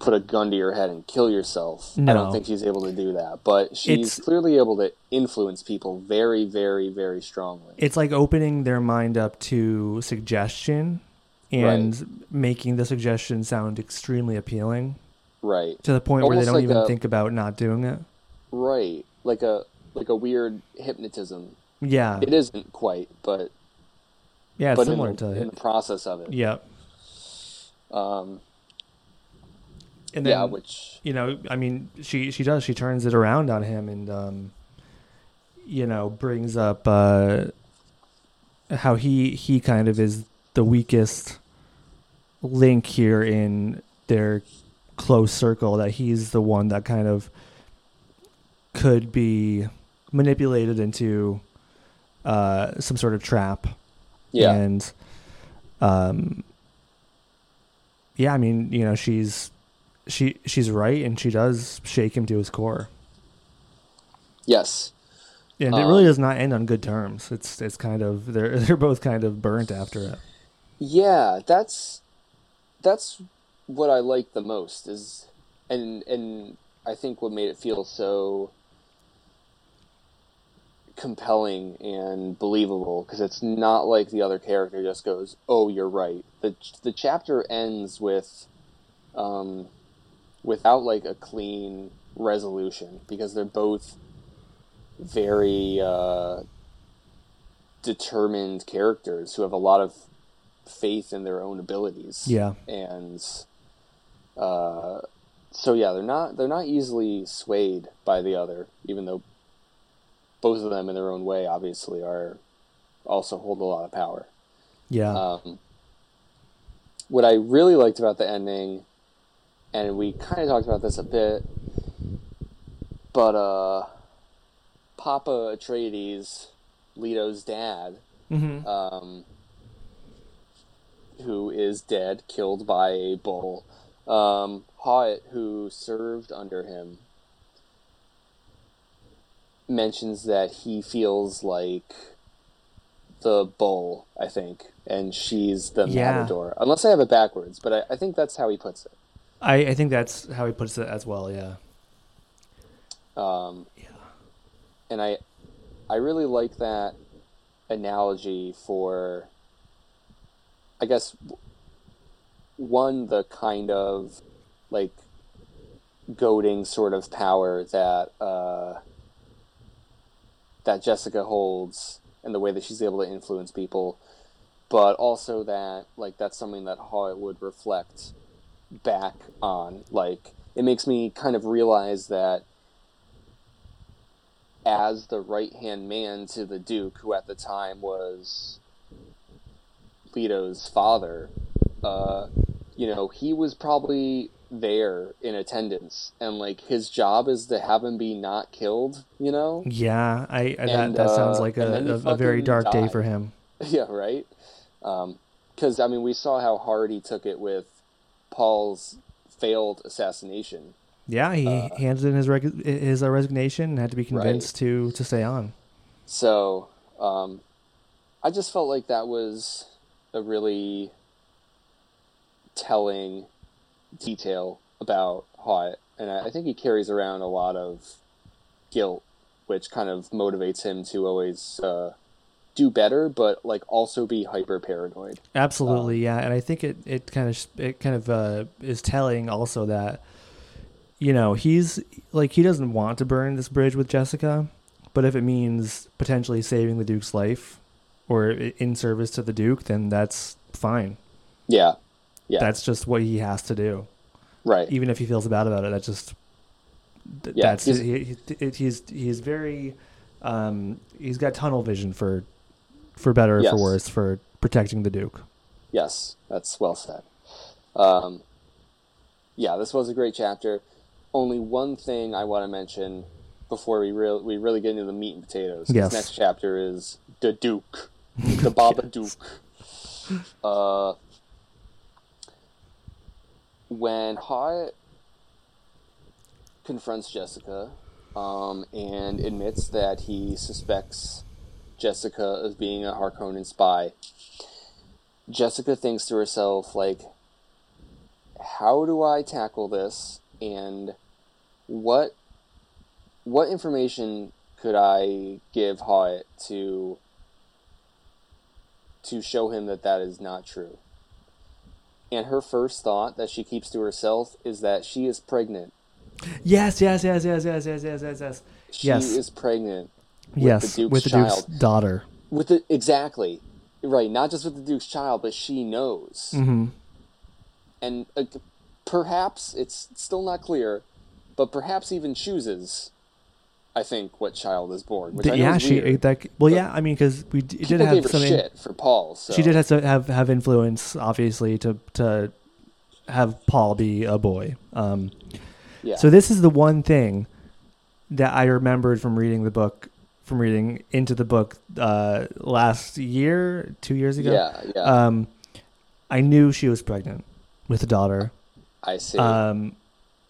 put a gun to your head and kill yourself. I don't think she's able to do that, but she's It's- clearly able to influence people very very very strongly. It's like opening their mind up to suggestion and making the suggestion sound extremely appealing right. to the point where they don't like even a- think about not doing it. Right. Like a like a weird hypnotism. Yeah. It isn't quite, but Yeah, it's but similar in, to the, in the process of it. Yep. Um And then yeah, which you know, I mean, she she does. She turns it around on him, and um, you know, brings up uh, how he he kind of is the weakest link here in their close circle. That he's the one that kind of could be manipulated into uh, some sort of trap. yeah. And um, yeah, I mean, you know, she's she she's right, and she does shake him to his core. yes. And it really Um, does not end on good terms. It's it's kind of they're [laughs] they're both kind of burnt after it. Yeah, that's that's what I like the most is and and I think what made it feel so compelling and believable because it's not like the other character just goes, "Oh, you're right." the The chapter ends with, um, without like a clean resolution because they're both very uh, determined characters who have a lot of faith in their own abilities. Yeah, and uh, so yeah, they're not they're not easily swayed by the other, even though both of them in their own way obviously are also hold a lot of power. yeah, Um, what I really liked about the ending, and we kind of talked about this a bit, but uh, Papa Atreides, Leto's dad, hmm um, who is dead, killed by a bull. Um, Hawat, who served under him, mentions that he feels like the bull, I think, and she's the Yeah. matador. Unless I have it backwards, but I, I think that's how he puts it. I I think that's how he puts it as well. Yeah, Um, And I, I really like that analogy for, I guess, one the kind of like goading sort of power that uh, that Jessica holds, and the way that she's able to influence people, but also that like that's something that would reflect back on. Like it makes me kind of realize that as the right hand man to the Duke, who at the time was Leto's father, uh, you know, he was probably there in attendance, and like his job is to have him be not killed. You know, yeah. I, I that And, that sounds uh, like a, a, a very dark day for him. [laughs] yeah, right. Because I mean, we saw how hard he took it with Paul's failed assassination. Yeah, he Uh, handed in his reg- his uh, resignation and had to be convinced to to stay on. So, um, I just felt like that was a really telling detail about Hawat, and I I think he carries around a lot of guilt, which kind of motivates him to always uh, do better, but like also be hyper paranoid. Absolutely, Um, yeah, and I think it it kind of it kind of uh, is telling also that you know he's like he doesn't want to burn this bridge with Jessica, but if it means potentially saving the Duke's life or in service to the Duke, then that's fine. Yeah, yeah, That's just what he has to do, right. even if he feels bad about it. That's just Yeah, that's he's- he, he, he's he's very um, he's got tunnel vision for for better or Yes. for worse for protecting the Duke. Yes, that's well said. Um, yeah, this was a great chapter. Only one thing I want to mention before we real we really get into the meat and potatoes. This Yes. next chapter is the Duke. [laughs] the Babadook. Uh, when Hawat confronts Jessica um, and admits that he suspects Jessica of being a Harkonnen spy, Jessica thinks to herself, like, how do I tackle this? And what what information could I give Hawat to to show him that that is not true? And her first thought that she keeps to herself is that she is pregnant. Yes, yes, yes, yes, yes, yes, yes, yes, yes. She Yes. is pregnant. With yes, the Duke's with the child. Duke's daughter. With the exactly right, not just with the Duke's child, but she knows. hmm and uh, perhaps it's still not clear, but perhaps even chooses. I think what child is born. Which I yeah, is she weird. that. Well, yeah, I mean, because we d- did have some. shit for Paul. So. She did have to have have influence, obviously, to to have Paul be a boy. Um, Yeah. So this is the one thing that I remembered from reading the book, from reading into the book uh, last year, two years ago. yeah, yeah. Um, I knew she was pregnant with a daughter. I see. Um,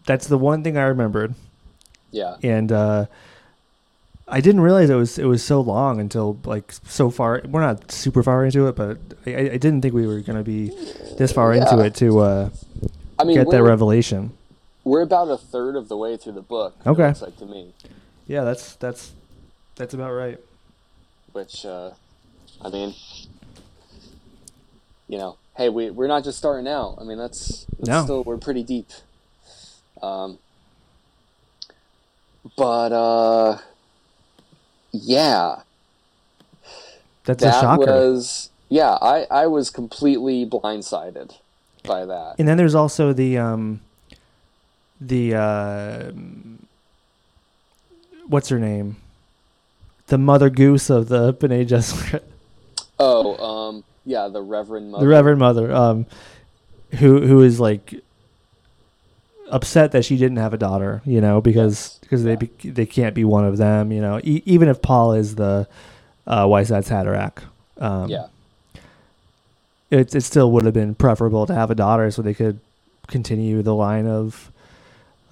that's the one thing I remembered, yeah. and uh, I didn't realize it was it was so long until like so far. We're not super far into it, but I, I didn't think we were going to be this far into it to uh, I mean, get that revelation. we're about a third of the way through the book. Okay. looks like to me. Yeah, that's that's that's about right. Which, uh, I mean, you know, hey, we we're not just starting out. I mean, that's, that's No. still we're pretty deep. Um, but uh, yeah, That's a that shocker. was yeah. I I was completely blindsided by that. And then there's also the um the uh what's her name? The mother goose of the Bene Gesserit, Oh, um, yeah, the Reverend Mother. the Reverend Mother, um, who who is like upset that she didn't have a daughter, you know, because because they yeah. be, they can't be one of them, you know, e- even if Paul is the uh, Kwisatz Haderach. Um, Yeah, it it still would have been preferable to have a daughter so they could continue the line of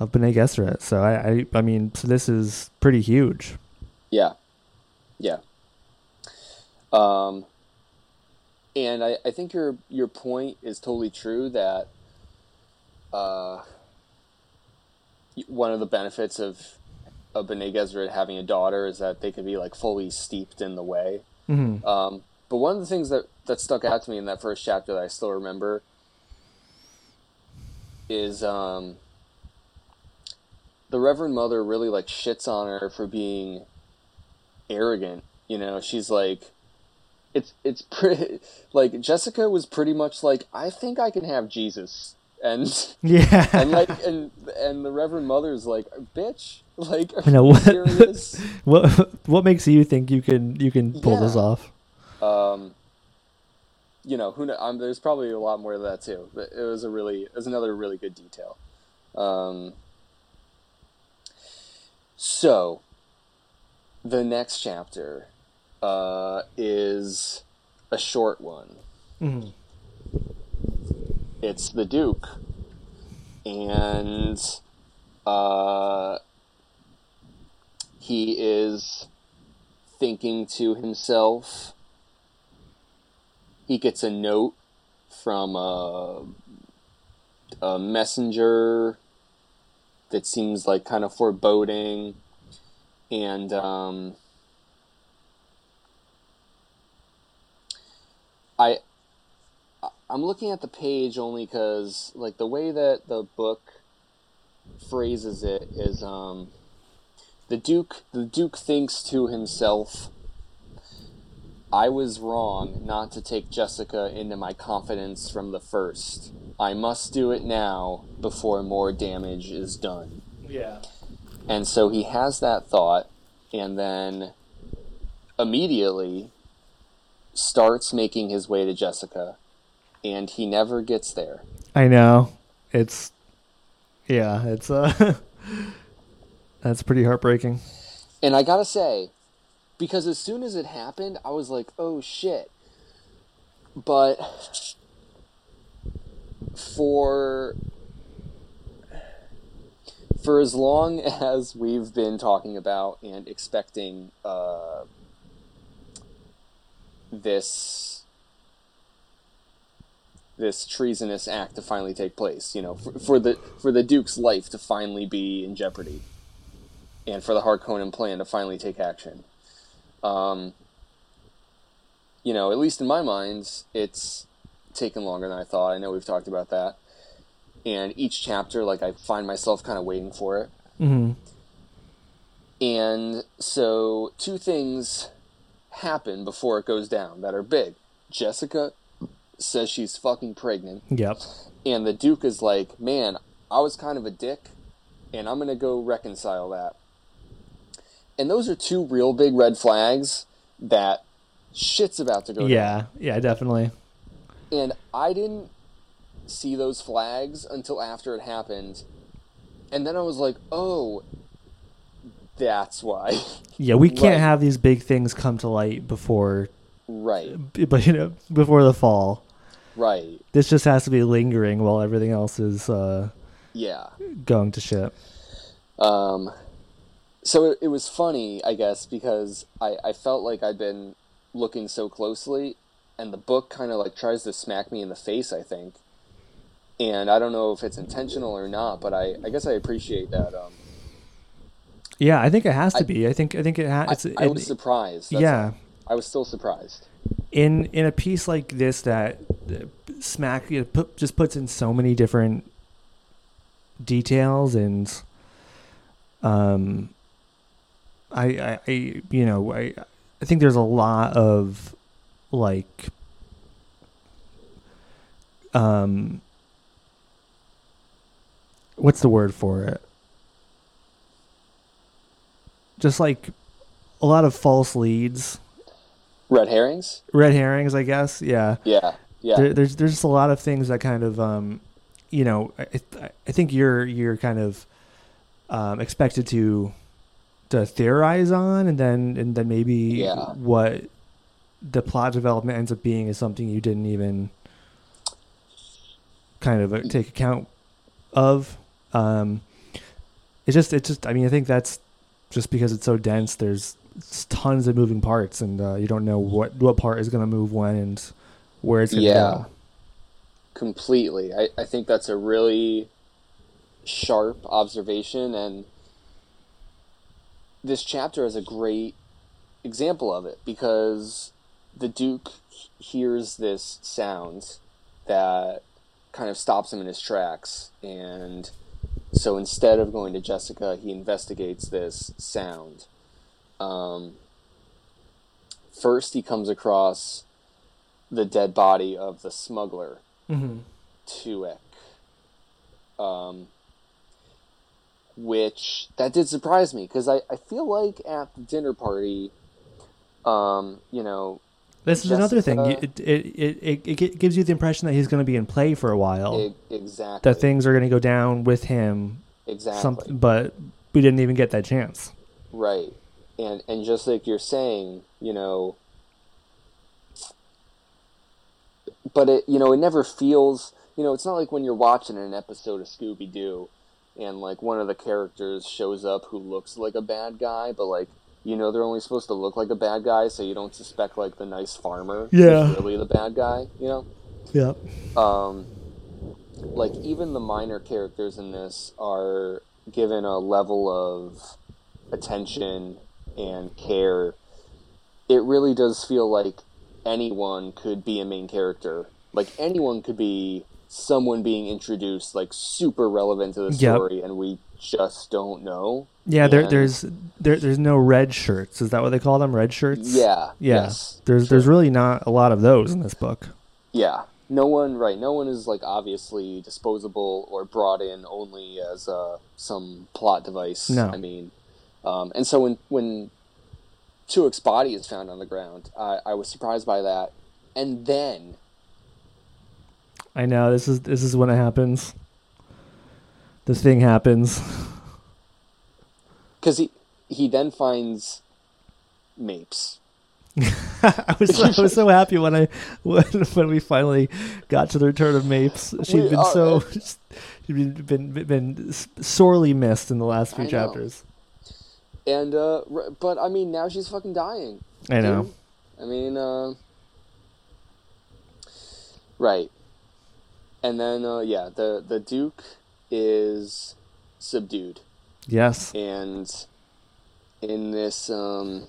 of Bene Gesserit. So I, I I mean, so this is pretty huge. yeah, yeah. Um, and I, I think your your point is totally true that uh, one of the benefits of of Bene Gesserit having a daughter is that they could be like fully steeped in the way. hmm Um, but one of the things that, that stuck out to me in that first chapter that I still remember is um, the Reverend Mother really like shits on her for being arrogant. You know, she's like, it's it's pretty [laughs] like Jessica was pretty much like, I think I can have Jesus, and [laughs] Yeah. and like and and the Reverend Mother's like, bitch, [laughs] like, are know, what- serious? what what makes you think you can you can pull this off? um, you know, who know, um, there's probably a lot more to that too. But it was a really, it was another really good detail. Um, so, the next chapter uh, is a short one. Mhm. It's the Duke, and uh, he is thinking to himself. He gets a note from a, a messenger that seems like kind of foreboding, and um, I I'm looking at the page only because like the way that the book phrases it is um, the Duke the Duke thinks to himself I was wrong not to take Jessica into my confidence from the first. I must do it now before more damage is done. Yeah. And so he has that thought and then immediately starts making his way to Jessica and he never gets there. I know. It's yeah, it's uh [laughs] that's pretty heartbreaking. And I gotta say, because as soon as it happened, I was like, "Oh shit!" But for for as long [laughs] as we've been talking about and expecting uh, this this treasonous act to finally take place, you know, for, for the for the Duke's life to finally be in jeopardy, and for the Harkonnen plan to finally take action. Um, you know, at least in my mind, it's taken longer than I thought. I know we've talked about that and each chapter like i find myself kind of waiting for it hmm and so two things happen before it goes down that are big jessica says she's fucking pregnant Yep. and the duke is like man i was kind of a dick and i'm gonna go reconcile that and those are two real big red flags that shit's about to go down Yeah. Yeah. Definitely. and I didn't see those flags until after it happened, and then I was like, "Oh, that's why." [laughs] Yeah. We can't Right. have these big things come to light before, right, but you know, before the fall. right, This just has to be lingering while everything else is uh, yeah. going to shit. Um, so it, it was funny, I guess, because I I felt like I'd been looking so closely, and the book kind of like tries to smack me in the face. I think. And I don't know if it's intentional or not, but I, I guess I appreciate that. Um, Yeah, I think it has to I- be. I think I think it I, has. I was surprised. that's yeah. I was still surprised. in in a piece like this that smack you know, put, just puts in so many different details and um I, I I you know I I think there's a lot of like um what's the word for it just like a lot of false leads Red herrings? red herrings, I guess. Yeah, Yeah, yeah, There, there's there's just a lot of things that kind of, um, you know, I, I- think you're you're kind of um, expected to to theorize on, and then and then maybe Yeah. what the plot development ends up being is something you didn't even kind of uh, take account of. Um, it's just it's just I mean I think that's just because it's so dense. There's tons of moving parts, and uh, you don't know what what part is going to move when and where it's going to Yeah. go. completely. I, I think that's a really sharp observation, and this chapter is a great example of it because the Duke hears this sound that kind of stops him in his tracks, and so instead of going to Jessica, he investigates this sound. Um, first, he comes across the dead body of the smuggler Mm-hmm. Tuek. Um, which that did surprise me because I, I feel like at the dinner party, um, you know, This is another thing. Jessica- uh, It, it, it, it, gives you the impression that he's going to be in play for a while. exactly, that things are going to go down with him. exactly, Something, but we didn't even get that chance. right, and and just like you're saying, you know, but it you know it never feels you know it's not like when you're watching an episode of Scooby Doo and like one of the characters shows up who looks like a bad guy but like you know they're only supposed to look like a bad guy so you don't suspect like the nice farmer Yeah. is really the bad guy you know Yep. um, like even the minor characters in this are given a level of attention and care. It really does feel like anyone could be a main character. Like anyone could be someone being introduced, like super relevant to the Yep. story, and we just don't know. Yeah, there, there's there, there's no red shirts. Is that what they call them? Red shirts. Yeah. Yeah. Yes. There's there's really not a lot of those in this book. Yeah. No one, right? No one is like obviously disposable or brought in only as uh, some plot device. No. I mean, um, and so when when Tuek's body is found on the ground, I, I was surprised by that, and then I know this is this is when it happens. The thing happens. [laughs] because he he then finds Mapes. [laughs] I was so, I was so happy when I when, when we finally got to the return of Mapes. She'd We- been uh, so [laughs] she'd been, been been sorely missed in the last few I know. chapters. And uh, but I mean, now she's fucking dying. I know. I mean, uh, right. And then uh, yeah, the the Duke is subdued, Yes. and in this um,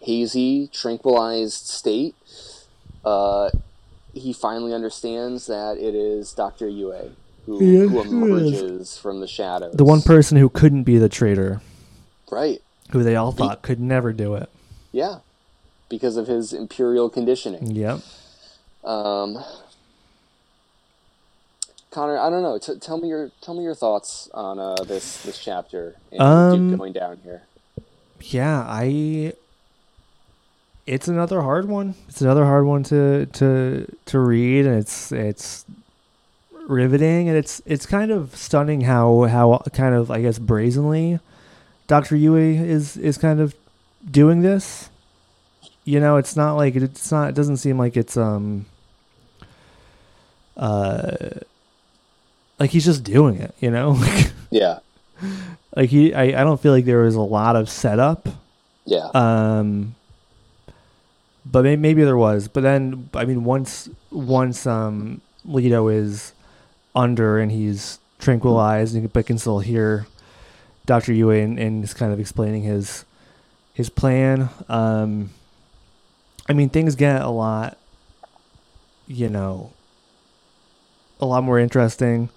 hazy, tranquilized state, uh, he finally understands that it is Doctor Yue who, Yes, who emerges from the shadows. The one person who couldn't be the traitor, right? who they all thought could never do it. Yeah, because of his imperial conditioning. Yep. Um, Connor, I don't know. T- tell me your tell me your thoughts on uh, this this chapter and Um, Duke going down here. Yeah, I. It's another hard one. It's another hard one to to to read, and it's it's riveting, and it's it's kind of stunning how how kind of I guess brazenly Doctor Yue is is kind of doing this. You know, it's not like it's not. It doesn't seem like it's um. Uh. Like he's just doing it, you know. [laughs] Yeah, like he, I, I don't feel like there was a lot of setup. yeah, Um, but may, maybe there was. But then, I mean, once once um Leto is under and he's tranquilized, and but can still hear Doctor Yue and, and is kind of explaining his his plan. Um, I mean, things get a lot, you know, a lot more interesting.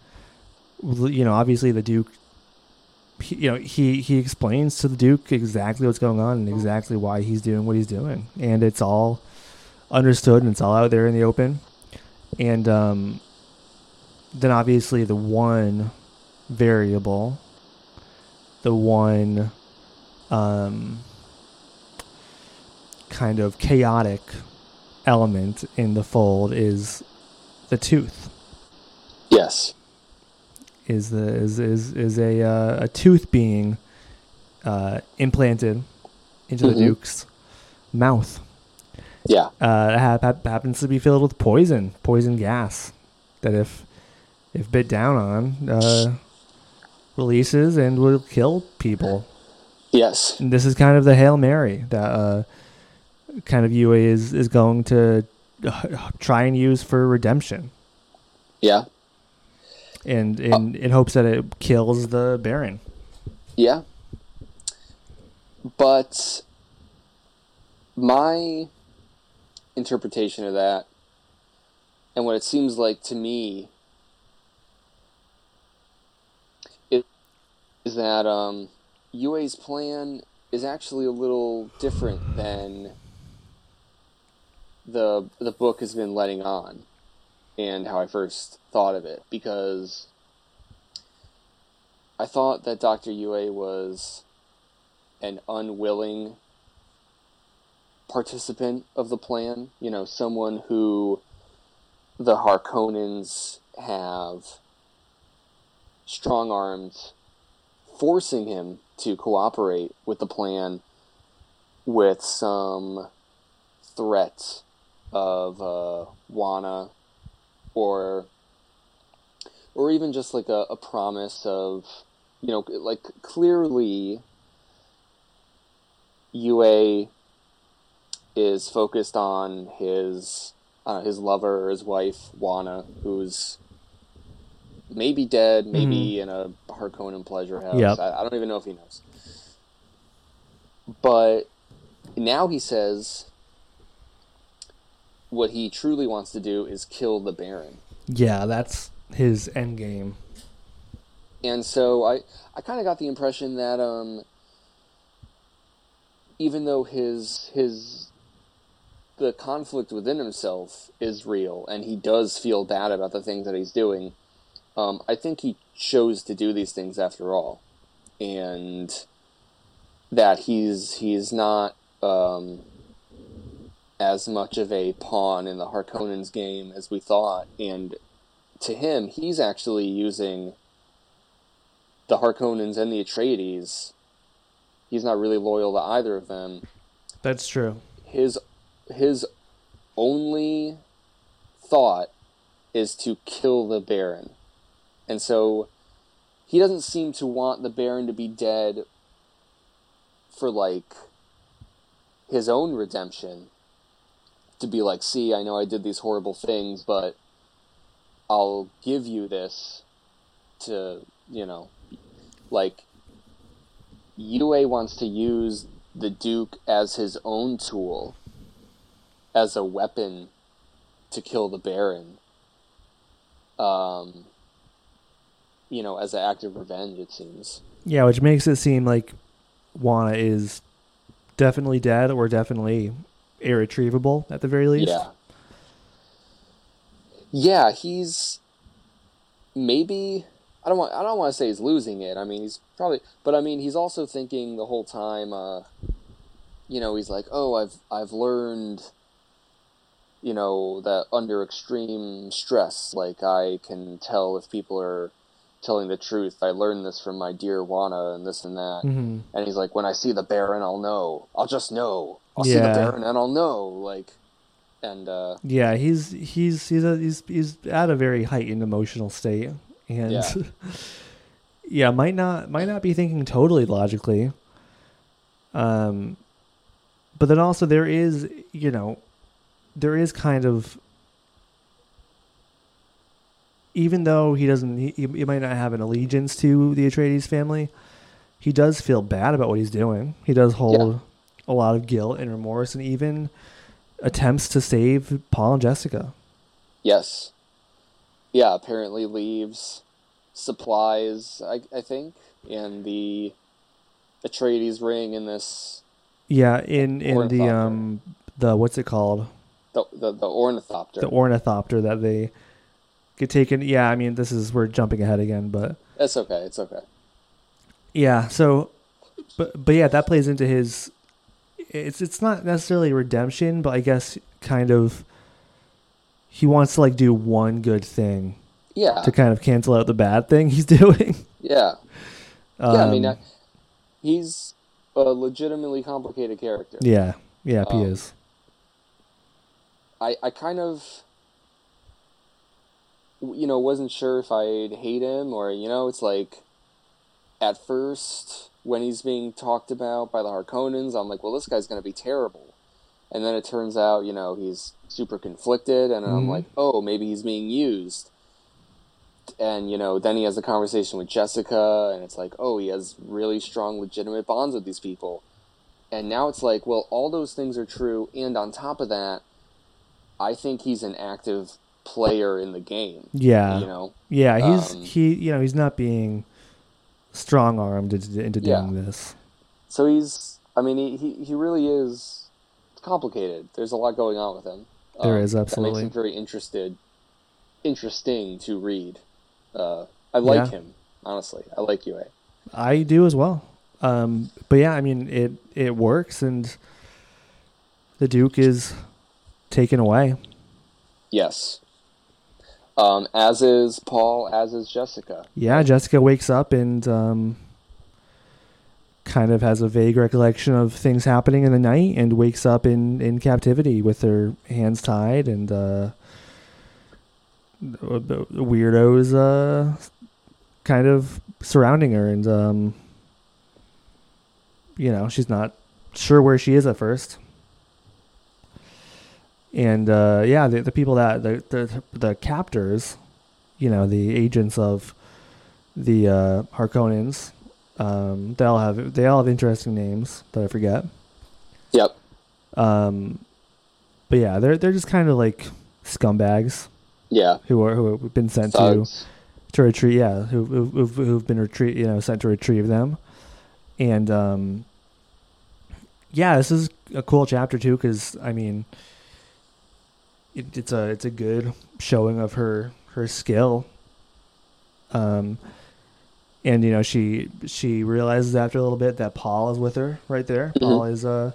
You know, obviously the Duke he, you know he he explains to the duke exactly what's going on and exactly why he's doing what he's doing. And it's all understood and it's all out there in the open. And um then obviously the one variable the one um kind of chaotic element in the fold is the tooth. Yes, is the is is is a uh, a tooth being uh, implanted into the Mhm. Duke's mouth. yeah, Uh, hap- happens to be filled with poison, poison gas, that if if bit down on, uh, releases and will kill people. yes, And this is kind of the hail mary that uh, kind of Yue is is going to uh, try and use for redemption, yeah, and in in hopes that it kills the Baron. yeah. But my interpretation of that, and what it seems like to me, is, is that um, Yue's plan is actually a little different than the the book has been letting on, and how I first thought of it because I thought that Doctor Yue was an unwilling participant of the plan. You know, someone who the Harkonnens have strong armed, forcing him to cooperate with the plan with some threat of uh, Wanna or or even just like a, a promise of you know like clearly Yue is focused on his uh, his lover or his wife Wanna, who's maybe dead, maybe in a Harkonnen pleasure house. Yep. I, I don't even know if he knows. But now he says what he truly wants to do is kill the Baron. Yeah, that's his end game. and so I I kind of got the impression that um even though his his the conflict within himself is real and he does feel bad about the things that he's doing um I think he chose to do these things after all and that he's he's not um as much of a pawn in the Harkonnens game as we thought and to him he's actually using the Harkonnens and the Atreides, he's not really loyal to either of them That's true. his his only thought is to kill the Baron. And so he doesn't seem to want the Baron to be dead for like his own redemption. To be like, see, I know I did these horrible things, but I'll give you this to, you know, like Yue wants to use the Duke as his own tool, as a weapon to kill the Baron. Um, you know, as an act of revenge, it seems. Yeah, which makes it seem like Wanna is definitely dead or definitely irretrievable at the very least. Yeah. Yeah, he's maybe I don't want I don't want to say he's losing it. I mean, he's probably but I mean, he's also thinking the whole time uh you know, he's like, "Oh, I've I've learned you know, that under extreme stress, like I can tell if people are telling the truth. I learned this from my dear Wanna and this and that." hmm And he's like, "When I see the Baron, I'll know. I'll just know. I'll see the Baron and I'll know." Like and uh Yeah, he's he's he's a, he's he's at a very heightened emotional state, and yeah. [laughs] Yeah. might not might not be thinking totally logically. Um, but then also there is you know, there is kind of even though he doesn't he, he might not have an allegiance to the Atreides family, he does feel bad about what he's doing. He does hold a lot of guilt and remorse, and even attempts to save Paul and Jessica. Yes. Yeah, apparently leaves supplies, I, I think, and the Atreides ring in this Yeah, in in the um the what's it called the the, the ornithopter. the ornithopter that they get taken. Yeah, I mean this is we're jumping ahead again, but That's okay. It's okay. yeah. So, but but yeah, that plays into his. It's it's not necessarily redemption, but I guess kind of. He wants to like do one good thing Yeah. to kind of cancel out the bad thing [laughs] he's doing. yeah. Yeah. I mean, Um, uh, he's a legitimately complicated character. yeah, yeah, he um, is. I, I kind of you know wasn't sure if I'd hate him or you know it's like at first when he's being talked about by the Harkonnens I'm like well this guy's going to be terrible. And then it turns out you know he's super conflicted and I'm Mhm. like oh maybe he's being used. And you know then he has a conversation with Jessica and it's like oh he has really strong legitimate bonds with these people. And now it's like well all those things are true and on top of that I think he's an active player in the game. Yeah, You know, yeah. He's um, he. You know, he's not being strong armed into, into Yeah. doing this. so he's. I mean, he he, he really is complicated. There's a lot going on with him. There Um, is, That makes absolutely. him very interested, interesting to read. Uh, I like Yeah. him honestly. I like Yue. I do as well. Um, but yeah, I mean it it works, and the Duke is taken away. Yes. Um, as is Paul. As is Jessica. Yeah, Jessica wakes up and um, kind of has a vague recollection of things happening in the night, and wakes up in in captivity with her hands tied and uh, weirdos uh, kind of surrounding her, and um, you know she's not sure where she is at first. And uh, yeah, the, the people that the, the the captors, you know, the agents of the uh, Harkonnens, um, they all have they all have interesting names that I forget. Yep. Um, but yeah, they're they're just kind of like scumbags Yeah. who are who have been sent to Thugs. to retrieve. Yeah, who who who've, who've been retrieve you know sent to retrieve them, and um, yeah, this is a cool chapter too because I mean, it, it's a it's a good showing of her her skill. Um, and you know she she realizes after a little bit that Paul is with her right there. Mhm. Paul is uh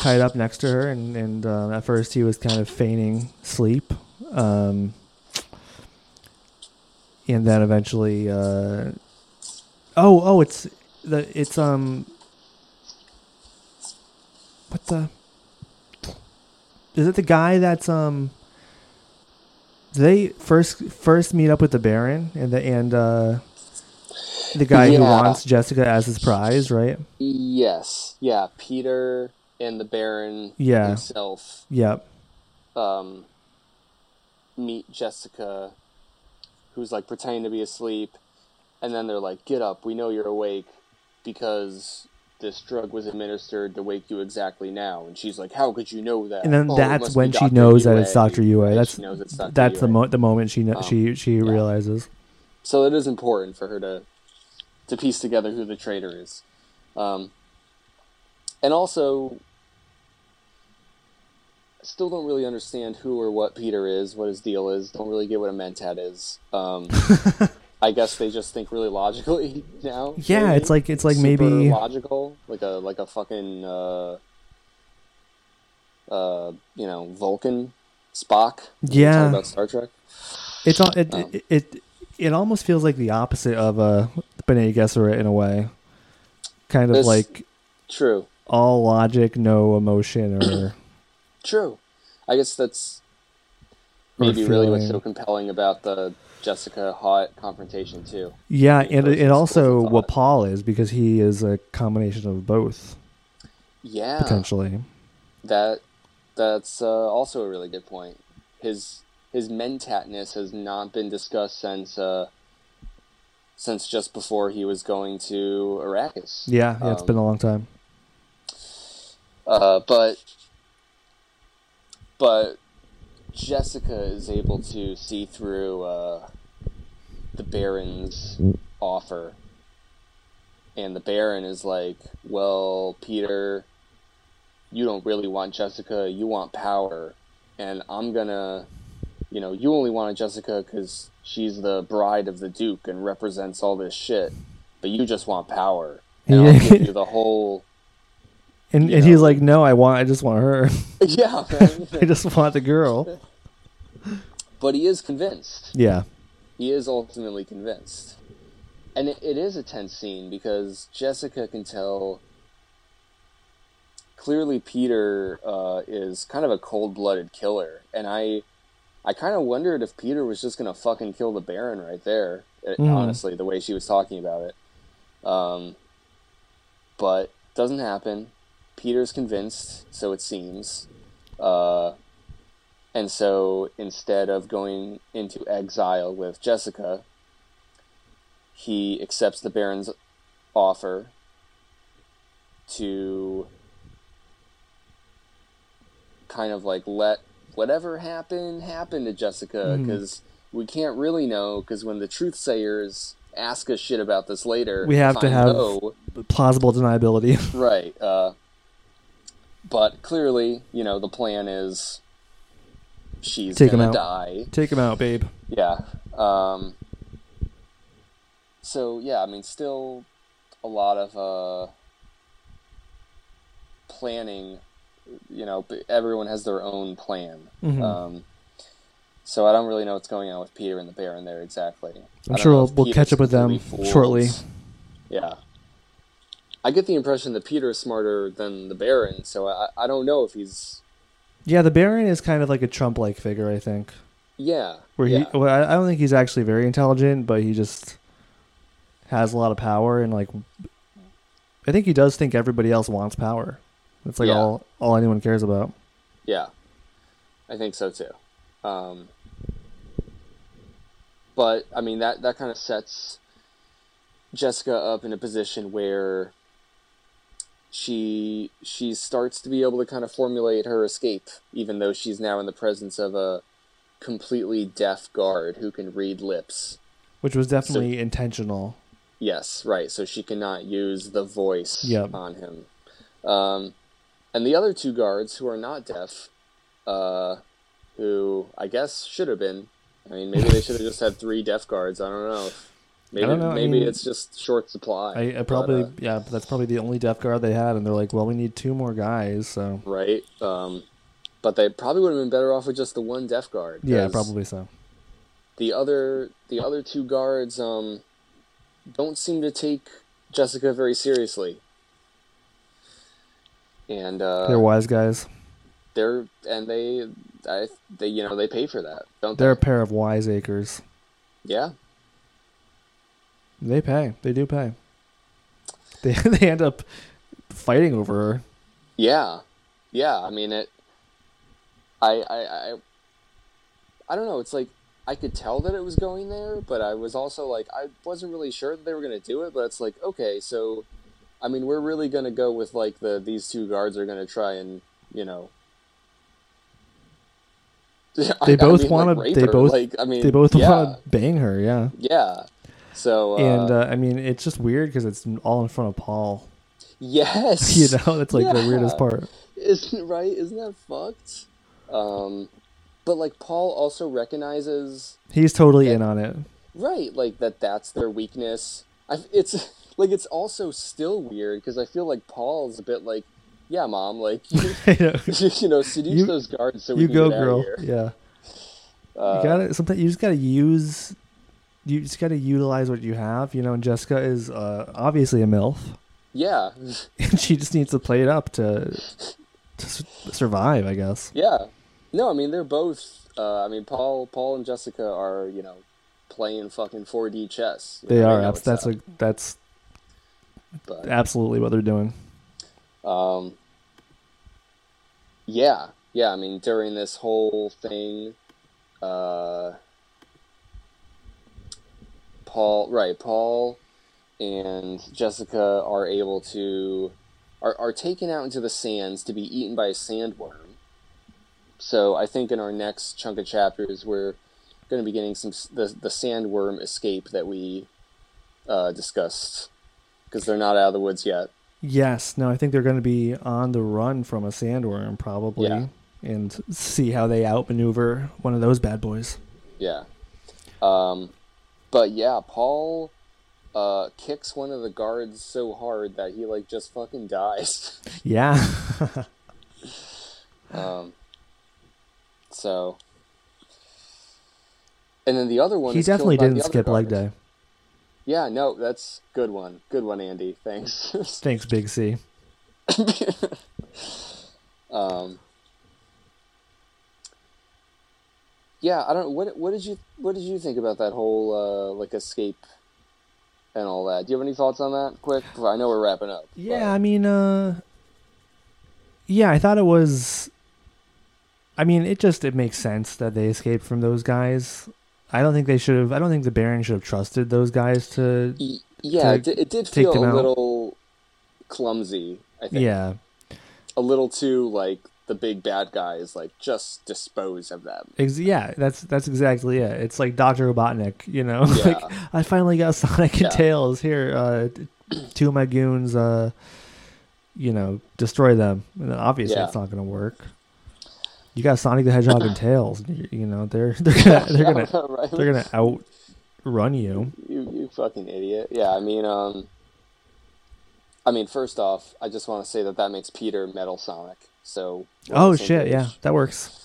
tied up next to her, and and uh, at first he was kind of feigning sleep. Um, and then eventually uh oh oh it's the it's um what the? Is it the guy that's um? They first first meet up with the Baron and the and uh, the guy who wants Jessica as his prize, right? Yes, yeah. Piter and the Baron Yeah. himself Yep. um, meet Jessica, who's like pretending to be asleep, and then they're like, "Get up! We know you're awake because this drug was administered to wake you exactly now." And she's like, "How could you know that?" And then "Oh, that's when she knows that it's Doctor Yue. That's she knows it's Dr. that's the mo- the moment she Um, she she yeah. realizes. So it is important for her to to piece together who the traitor is, um, and also still don't really understand who or what Piter is, what his deal is. Don't really get what a mentat is. Um, [laughs] I guess they just think really logically [laughs] now. Yeah, maybe? it's like it's like Super maybe logical, like a like a fucking uh, uh, you know Vulcan Spock. Yeah. about Star Trek. it's all it, Um, it it it almost feels like the opposite of uh Bene Gesserit in a way. Kind of like True. all logic, no emotion or [clears throat] True. I guess that's maybe really what's so compelling about the Jessica Hot confrontation too. yeah, and and also what. Paul is because he is a combination of both Yeah, potentially. that that's uh, also a really good point. His his mentatness has not been discussed since uh, since just before he was going to Arrakis. Yeah, yeah, it's Um, been a long time. Uh, but but Jessica is able to see through uh, the Baron's offer, and the Baron is like, "Well, Piter, you don't really want Jessica. You want power, and I'm gonna, you know, you only wanted Jessica because she's the bride of the Duke and represents all this shit, but you just want power, and I'll give you [laughs] the whole." And and he's like, "No, I want I just want her. [laughs] Yeah. [laughs] I just want the girl." [laughs] but he is convinced. Yeah. He is ultimately convinced. And it, it is a tense scene because Jessica can tell clearly Piter uh, is kind of a cold-blooded killer, and I, I kind of wondered if Piter was just gonna fucking kill the Baron right there. uh, Mhm. Honestly, the way she was talking about it, um, but doesn't happen. Piter's convinced, so it seems. Uh, and so instead of going into exile with Jessica, he accepts the Baron's offer to kind of like let whatever happen happen to Jessica because we can't really know because when the truth sayers ask us shit about this later We have to have- know- Plausible deniability. [laughs] Right. Uh, but clearly, you know, the plan is she's Take him gonna out. die. Take him out, babe. Yeah. Um, so yeah, I mean, still a lot of uh, planning. You know, everyone has their own plan. Mhm. Um, so I don't really know what's going on with Piter and the Baron there exactly. I'm sure we'll, we'll catch up with them shortly. Yeah. I get the impression that Piter is smarter than the Baron, so I, I don't know if he's. Yeah, the Baron is kind of like a Trump-like figure, I think. Yeah. Where yeah. he, well, I I don't think he's actually very intelligent, but he just has a lot of power and like, I think he does think everybody else wants power. That's like Yeah. all all anyone cares about. Yeah, I think so too. Um, but I mean that that kind of sets Jessica up in a position where she she starts to be able to kind of formulate her escape, even though she's now in the presence of a completely deaf guard who can read lips. Which was definitely intentional. Yes, right. So she cannot use the voice Yep. on him. Um, and the other two guards who are not deaf, uh, who I guess should have been. I mean, maybe they should have just had three deaf guards. I don't know. Maybe don't know, I maybe mean- it's just short supply. I, I but, probably uh, yeah, that's probably the only deaf guard they had, and they're like, well, we need two more guys, so right. Um, but they probably would have been better off with just the one deaf guard. Yeah, probably so. The other the other two guards um, don't seem to take Jessica very seriously. and uh, They're wise guys. they're and they, I, they, you know, they pay for that, don't They're a they? pair of wiseacres. Yeah, They pay. They do pay. [laughs] They they end up fighting over her. yeah, yeah. I mean it. I, I, I, I don't know. It's like I could tell that it was going there, but I was also like I wasn't really sure that they were going to do it. But it's like okay, so, I mean, we're really going to go with like the these two guards are going to try and you know. [laughs] They both wanna- rape they both- like I mean They both yeah, want to bang her. Yeah. yeah. So uh, and uh, I mean, it's just weird because it's all in front of Paul. yes, [laughs] You know, that's like the weirdest part. isn't right? Isn't that fucked? Um, but like Paul also recognizes He's totally Yeah. in on it. right, like that that's their weakness. I, it's [laughs] like it's also still weird because I feel like Paul's a bit like, yeah, mom, like you, [laughs] know. you know, seduce You- those guards so we you can go, get out girl. of here. Yeah. Uh, you gotta sometimes you just gotta use. You just gotta utilize what you have, you know. And Jessica is uh, obviously a milf, yeah, [laughs] and she just needs to play it up to to survive, I guess. yeah. No, I mean they're both. Uh, I mean Paul, Paul and Jessica are you know playing fucking 4D chess. They are. That's that's up, a that's but- absolutely what they're doing. Um, yeah, yeah. I mean, during this whole thing, uh, Paul, right? Paul and Jessica are able to are are taken out into the sands to be eaten by a sandworm. So I think in our next chunk of chapters, we're going to be getting some the the sandworm escape that we uh, discussed because they're not out of the woods yet. Yes. No, I think they're going to be on the run from a sandworm, probably, Yeah. and see how they outmaneuver one of those bad boys. Yeah. Um, but yeah, Paul uh, kicks one of the guards so hard that he like just fucking dies. [laughs] Yeah. um, so, and then the other one. he definitely didn't skip leg day. Yeah, no, that's good one. Good one, Andy. Thanks. Thanks, Big C. [laughs] um, yeah, I don't. What what did you what did you think about that whole uh, like escape and all that? Do you have any thoughts on that? Quick, I know we're wrapping up. but- Yeah, I mean, uh, yeah, I thought it was. I mean, it just it makes sense that they escaped from those guys. I don't think they should have. I don't think the Baron should have trusted those guys to. Yeah, to it, did- it did take feel a out. little clumsy. I think. Yeah, a little too like the big bad guys like just dispose of them. ex- yeah, that's that's exactly it. It's like Doctor Robotnik, you know. [laughs] Yeah. like I finally got [laughs] Sonic and Yeah. Tails here. Uh, two of my goons. Uh, you know, destroy them. And then obviously, Yeah. it's not going to work. You got Sonic the Hedgehog and [laughs] Tails. You, you know, they're they're gonna they're gonna right? they're gonna outrun you. you you fucking idiot. Yeah, I mean, um, I mean, first off, I just want to say that that makes Piter Metal Sonic. So. Oh shit! page. Yeah, that works.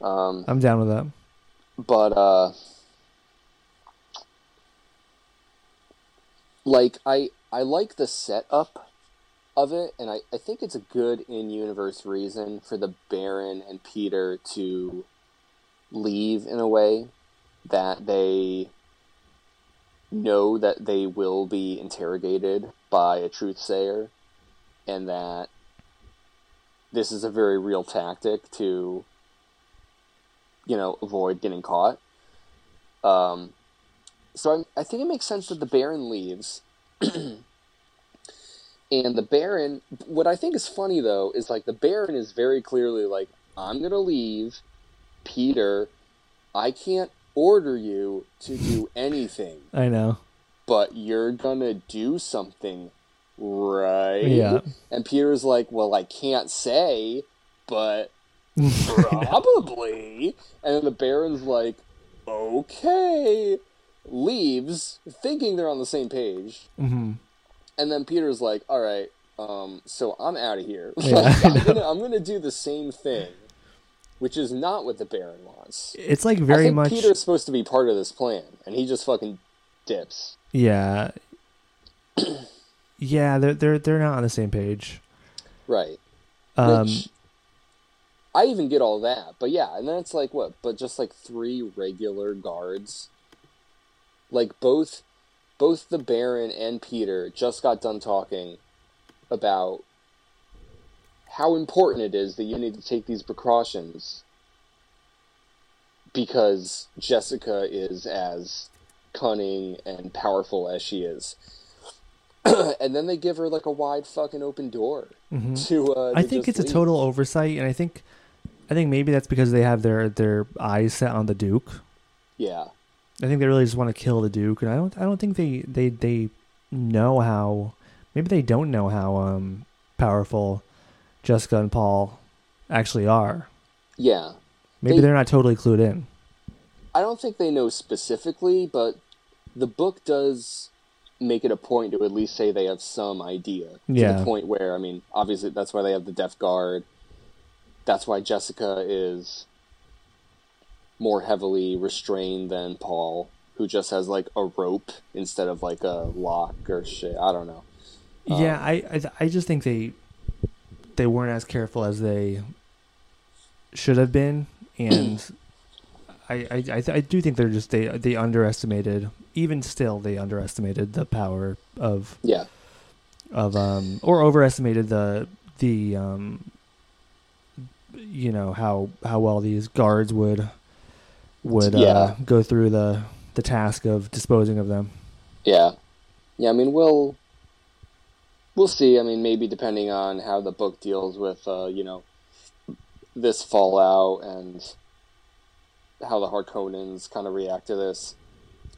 Um, I'm down with that. but uh, like I I like the setup of it, and I, I think it's a good in universe reason for the Baron and Piter to leave in a way that they know that they will be interrogated by a truth sayer and that this is a very real tactic to you know avoid getting caught. Um, so I, I think it makes sense that the baron leaves. [clears throat] And the baron what i think is funny though is like the baron is very clearly like i'm gonna leave. Piter i can't order you to do anything. I know. but you're gonna do something right. Yeah. and piter's like well i can't say but [laughs] probably. And then the baron's like okay. Leaves thinking they're on the same page. Hmm and then piter's like all right um, so i'm out of here [laughs] Yeah, Like, I'm, gonna, [laughs] I'm gonna do the same thing which is not what the baron wants. It's like I very think much. piter's supposed to be part of this plan and he just fucking dips. Yeah. [clears throat] yeah, they're they're they're not on the same page. right Um, Which I even get all that, but yeah, and then it's like what? But just like three regular guards. Like both, both the Baron and Piter just got done talking about how important it is that you need to take these precautions because Jessica is as cunning and powerful as she is. [clears throat] and then they give her like a wide fucking open door mhm. [laughs] to. Uh, I think it's a total oversight, and I think, I think maybe that's because they have their their eyes set on the Duke. Yeah, I think they really just want to kill the Duke, and I don't I don't think they they they know how. Maybe they don't know how um powerful Jessica and Paul actually are. yeah. Maybe they, are not totally clued in. I don't think they know specifically, but the book does make it a point to at least say they have some idea. To Yeah. the point where, I mean, obviously that's why they have the Death Guard. That's why Jessica is more heavily restrained than Paul, who just has like a rope instead of like a lock or shit. I don't know. Um, yeah, I, I I just think they they weren't as careful as they should have been, and [clears throat] I I I, th- I do think they're just they they underestimated. Even still, they underestimated the power of Yeah. of um or overestimated the the um you know how how well these guards would would uh, Yeah. go through the the task of disposing of them. Yeah, yeah. I mean, we'll we'll see. I mean, maybe depending on how the book deals with, uh, you know, this fallout and how the Harkonnens kind of react to this.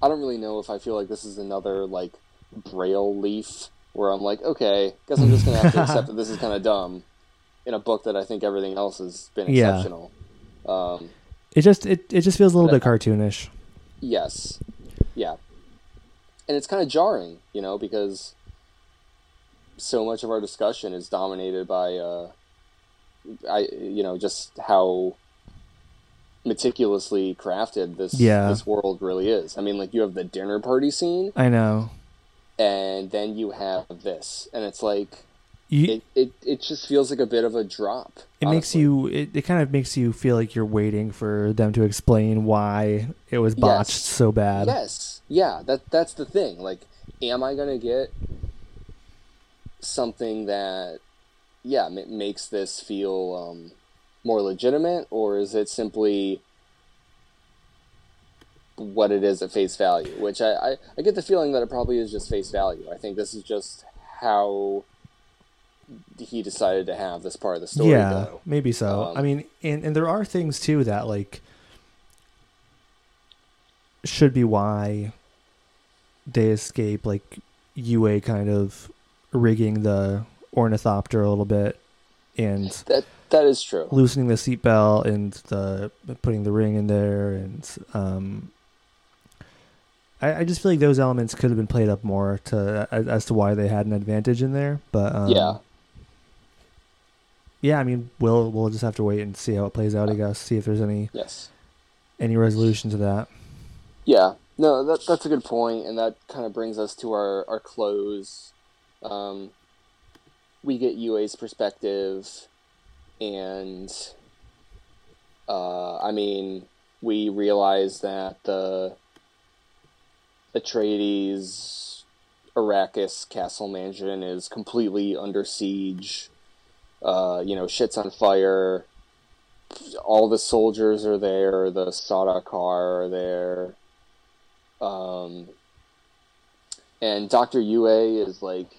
I don't really know if I feel like this is another like Braille leaf where I'm like, okay, guess I'm just gonna have to accept that this is kind of dumb in a book that I think everything else has been Yeah. exceptional. Um, It just it, it just feels a little bit cartoonish. Yes. Yeah. And it's kind of jarring, you know, because so much of our discussion is dominated by uh I you know, just how meticulously crafted this Yeah. this world really is. I mean, like you have the dinner party scene I know. and then you have this and it's like You, it, it, it just feels like a bit of a drop. it makes you it, it kind of makes you feel like you're waiting for them to explain why it was botched Yes. so bad. Yes, yeah, that that's the thing. Like, am I gonna get something that, yeah, m- makes this feel um, more legitimate, or is it simply what it is at face value? Which I, I I get the feeling that it probably is just face value. I think this is just how he decided to have this part of the story yeah, go. maybe so. Um, I mean, and and there are things too that like should be why they escape like Yue kind of rigging the ornithopter a little bit and That that is true. loosening the seatbelt and the putting the ring in there and um I, I just feel like those elements could have been played up more to as, as to why they had an advantage in there but um, Yeah. yeah I mean we'll we'll just have to wait and see how it plays out I guess see if there's any Yes. any resolution to that Yeah, no, that that's a good point, and that kind of brings us to our our close. Um, we get Yue's perspective, and uh, I mean, we realize that the Atreides Arrakis castle mansion is completely under siege. Uh, you know, shit's on fire. All the soldiers are there. The Sardaukar are there. Um, and Dr. Yue is like,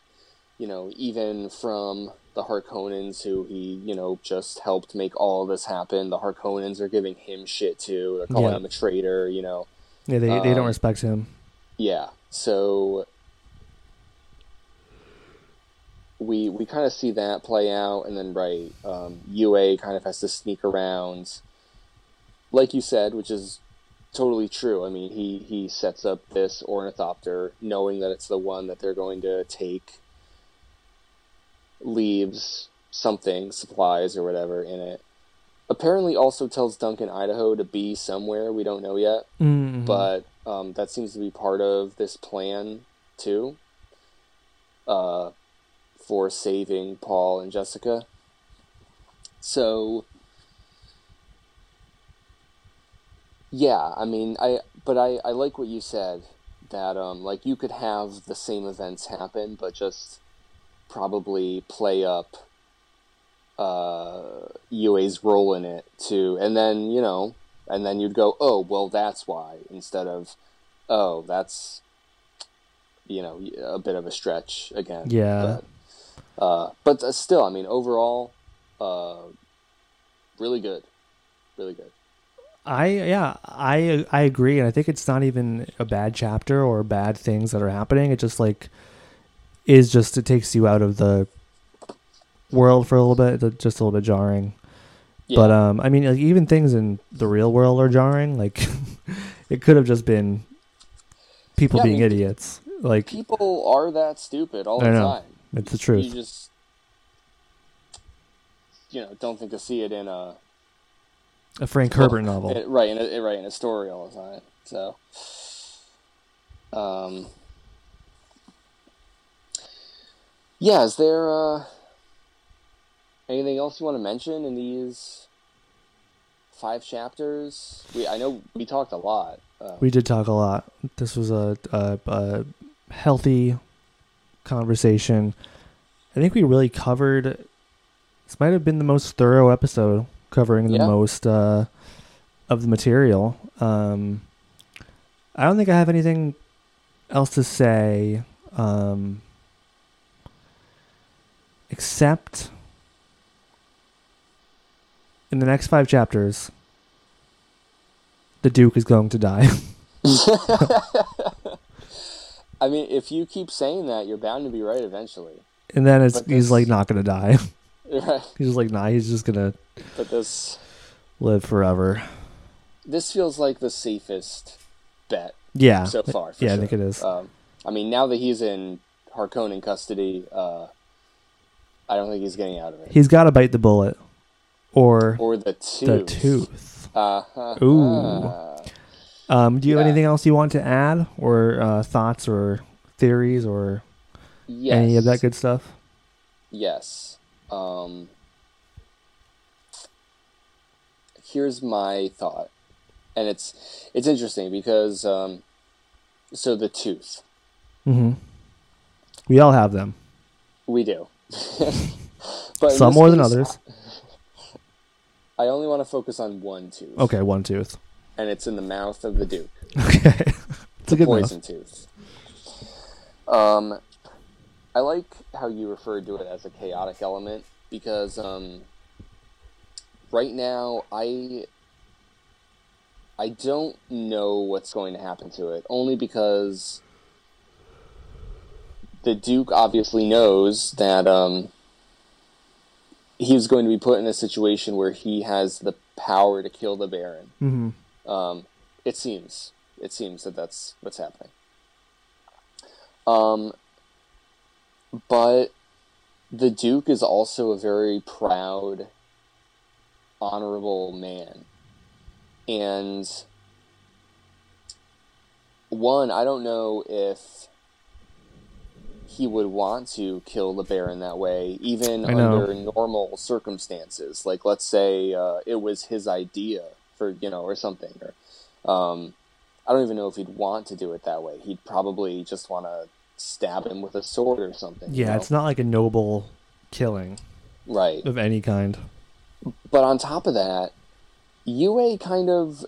you know, even from the Harkonnens who he, you know, just helped make all this happen, the Harkonnens are giving him shit too. They're calling Yeah. him a traitor, you know. yeah they they don't Um, respect him Yeah. So we we kind of see that play out, and then right, um, Yue kind of has to sneak around, like you said, which is totally true. I mean, he he sets up this ornithopter, knowing that it's the one that they're going to take. Leaves something, supplies or whatever in it. Apparently, also tells Duncan Idaho to be somewhere we don't know yet Mhm. but um, that seems to be part of this plan too. Uh, for saving Paul and Jessica. So yeah, I mean, I but I I like what you said that um like you could have the same events happen, but just probably play up uh Yue's role in it too, and then you know, and then you'd go, oh well, that's why instead of oh that's you know a bit of a stretch again. Yeah. But, uh, but uh, still, I mean, overall, uh, really good, really good. I yeah, I I agree, and I think it's not even a bad chapter or bad things that are happening. It's just like is just it takes you out of the world for a little bit. It's just a little bit jarring. Yeah. But um, I mean, like, even things in the real world are jarring. Like [laughs] it could have just been people Yeah, I being mean, idiots. Like people are that stupid all I the know. time. it's the truth. You just you know don't think to see it in a A Frank Herbert novel. it- [laughs] right in a right in a story all the time. So, um, yeah. Is there uh, anything else you want to mention in these five chapters? We I know we talked a lot. Uh, We did talk a lot. This was a, a, a healthy conversation. I think we really covered. This might have been the most thorough episode, covering the Yeah. most uh, of the material. Um, I don't think I have anything else to say, um, except in the next five chapters, the Duke is going to die. [laughs] I mean, if you keep saying that, you're bound to be right eventually. And then it's he's like not gonna die. [laughs] Right. he's just like nah, he's just gonna But this live forever. this feels like the safest bet Yeah. so far. Yeah, I think it is. Um, I mean, now that he's in Harkonnen custody, uh, I don't think he's getting out of it. He's gotta bite the bullet. Or Or the tooth. the tooth. Uh, uh, Ooh. Um, do you have anything else you want to add? Or uh, thoughts or theories or Yes. any of that good stuff? Yes. Um, here's my thought, and it's it's interesting because um, so the tooth Mm-hmm. We all have them. we do, but Some more than others. I only want to focus on one tooth. Okay, one tooth. and it's in the mouth of the Duke. Okay. [laughs] it's a good poison tooth. Um, I like how you referred to it as a chaotic element because um, right now I I don't know what's going to happen to it only because the Duke obviously knows that um, he's going to be put in a situation where he has the power to kill the Baron. Mm-hmm. Um, it seems. It seems that that's what's happening. Um, but the Duke is also a very proud, honorable man. And one, I don't know if he would want to kill the Baron that way, even under normal circumstances. Like, let's say uh, it was his idea for, you know, or something. Or, um, I don't even know if he'd want to do it that way. He'd probably just want to stab him with a sword or something. you Yeah, know? it's not like a noble killing right. of any kind. But on top of that, Yue kind of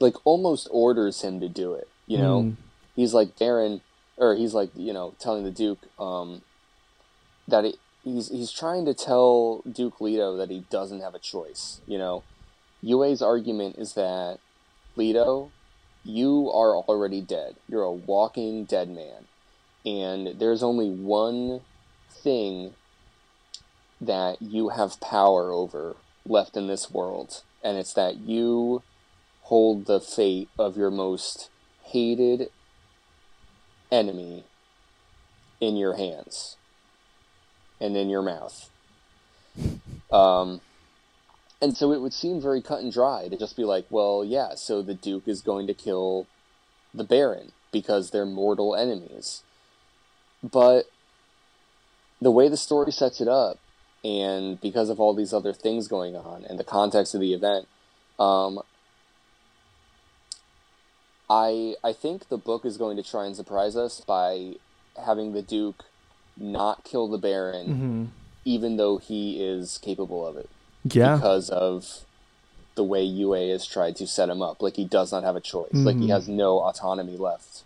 like almost orders him to do it. You know, Mm. he's like Baron, or he's like you know telling the Duke um, that it, he's he's trying to tell Duke Leto that he doesn't have a choice. You know, Yue's argument is that Leto, you are already dead. You're a walking dead man, and there's only one thing that you have power over left in this world, and it's that you hold the fate of your most hated enemy in your hands and in your mouth. [laughs] Um, and so it would seem very cut and dry to just be like, well, yeah, so the Duke is going to kill the Baron because they're mortal enemies. But the way the story sets it up, and because of all these other things going on and the context of the event, um, I I think the book is going to try and surprise us by having the Duke not kill the Baron, hmm even though he is capable of it, Yeah. because of the way Yue has tried to set him up. Like he does not have a choice. Like he Mhm. has no autonomy left,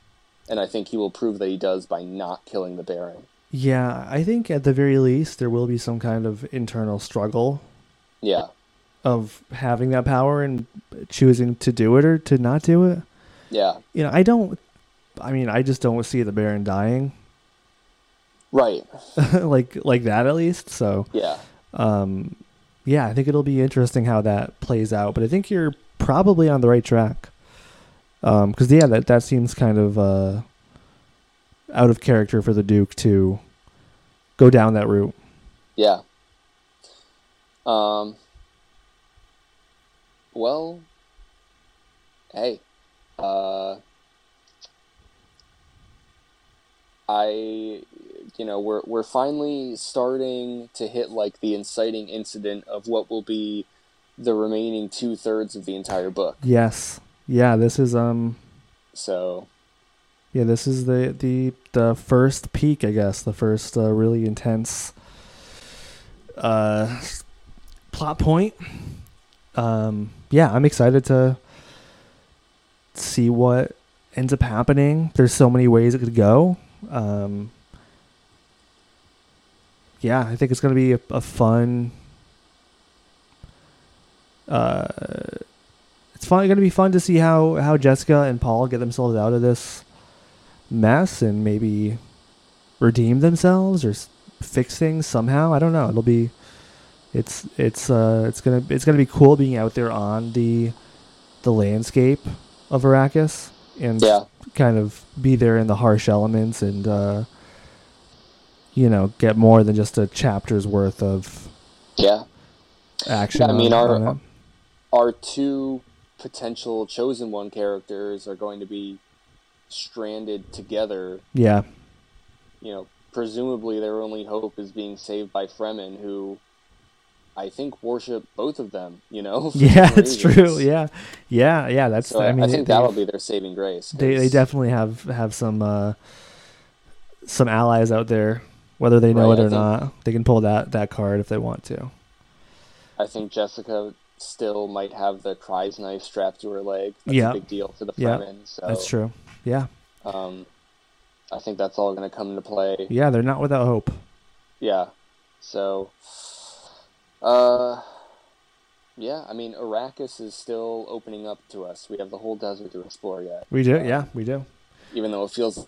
and I think he will prove that he does by not killing the Baron. Yeah, I think at the very least there will be some kind of internal struggle Yeah, of having that power and choosing to do it or to not do it. Yeah, You know, I don't. I mean, I just don't see the Baron dying right. [laughs] like like that at least. So, Yeah, um, yeah, I think it'll be interesting how that plays out. But I think you're probably on the right track. Um, because yeah, that that seems kind of uh out of character for the Duke to go down that route. yeah. Um. Well, hey, uh, I, you know, we're we're finally starting to hit like the inciting incident of what will be the remaining two thirds of the entire book. Yes. Yeah, this is um So yeah, this is the the the first peak, I guess, the first uh, really intense uh plot point. Um yeah, I'm excited to see what ends up happening. There's so many ways it could go. Um yeah, I think it's going to be a, a fun uh it's fun going to be fun to see how how Jessica and Paul get themselves out of this mess and maybe redeem themselves or s- fix things somehow. I don't know. It'll be it's it's uh it's gonna it's gonna be cool being out there on the the landscape of Arrakis and yeah, kind of be there in the harsh elements and uh you know get more than just a chapter's worth of yeah. action. Yeah, I mean, on- our- on our two potential chosen one characters are going to be stranded together. yeah You know, presumably their only hope is being saved by Fremen, who I think worship both of them. You know, [laughs] yeah it's true yeah yeah yeah that's So I mean I think they, that'll be their saving grace. they they definitely have have some uh some allies out there whether they know Right, it or think- not they can pull that that card if they want to I think Jessica still might have the crysknife strapped to her leg. That's Yeah. a big deal for the Yeah, Fremen. So that's true yeah Um, I think that's all going to come into play. yeah they're not without hope Yeah. So, uh, yeah, I mean, Arrakis is still opening up to us. We have the whole desert to explore yet. we do Uh, yeah we do Even though it feels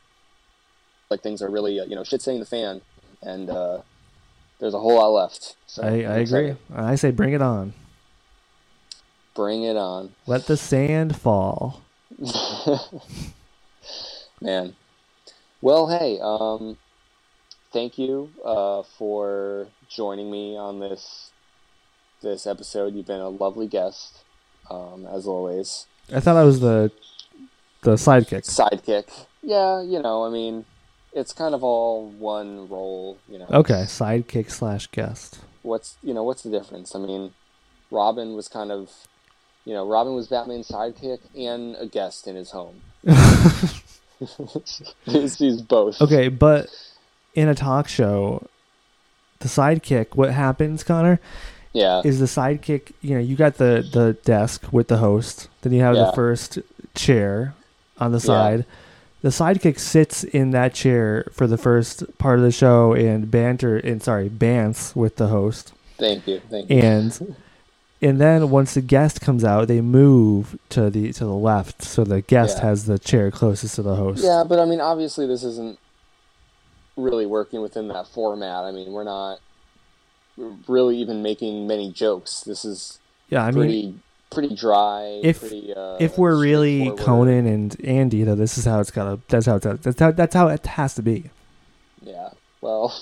like things are really, uh, you know, shit hitting the fan, and uh, there's a whole lot left. So I, I agree excited. I say bring it on Bring it on, let the sand fall [laughs] man. Well, hey, um, thank you uh, for joining me on this this episode. You've been a lovely guest, um, as always. I thought I was the the sidekick sidekick. Yeah, you know, I mean, it's kind of all one role. You know. okay sidekick slash guest What's you know what's the difference? I mean, Robin was kind of, you know, Robin was Batman's sidekick and a guest in his home. [laughs] [laughs] he's, he's both. Okay, but in a talk show, the sidekick, what happens, Connor, Yeah. is the sidekick, you know, you got the, the desk with the host, then you have Yeah. the first chair on the side. The sidekick sits in that chair for the first part of the show and banter and sorry, bants with the host. Thank you. Thank you. And and then once the guest comes out, they move to the to the left so the guest Yeah. has the chair closest to the host. Yeah, but I mean, obviously, this isn't really working within that format. I mean, we're not really even making many jokes. This is Yeah, I mean pretty pretty dry. if- pretty, uh, if we're really. Conan and Andy, though, this is how it's gotta. That's how it's. That's how. That's how it has to be. Yeah. Well,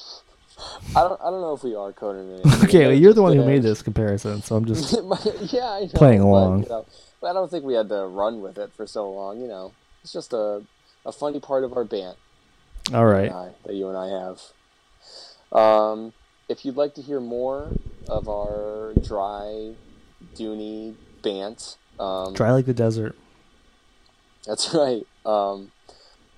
[laughs] I don't. I don't know if we are Conan. and [laughs] Andy. Okay, well, you're the one who made this comparison, so I'm [laughs] just. yeah, know, Playing but, along. you know, but I don't think we had to run with it for so long. You know, it's just a a funny part of our band All right. and I, that you and I have. Um, if you'd like to hear more of our dry, doony bant, um, Dry like the desert. that's [laughs] right. Um,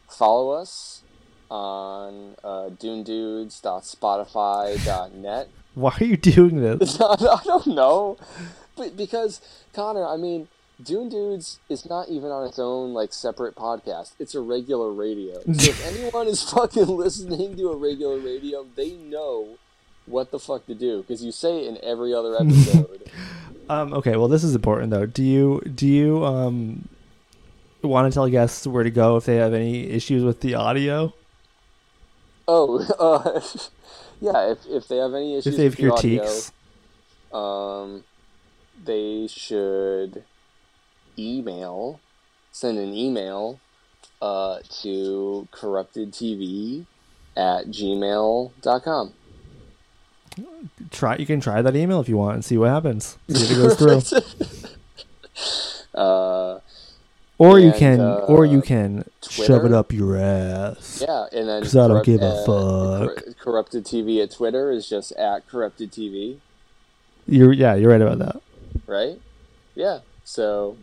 follow us on uh, dunedudes.spotify.net. [laughs] Why are you doing this? [laughs] I don't know, but because Connor, I mean, Dune Dudes is not even on its own like separate podcast. It's a regular radio. So if anyone is fucking listening to a regular radio, they know what the fuck to do because you say it in every other episode. [laughs] Um, okay, well, this is important though. Do you do you um want to tell guests where to go if they have any issues with the audio? oh, [laughs] uh, [laughs] yeah. If if they have any issues If they have with the audio, um, they should email, send an email uh, to corruptedtv at gmail.com. try you can try that email if you want and see what happens. [laughs] See if it goes through. [laughs] uh, Or you And, can or you uh, can shove it up your ass. yeah, and then 'Cause I don't give a uh, fuck. Cor- corrupted TV at Twitter is just at corrupted TV, You're yeah, you're right about that. right? Yeah. So,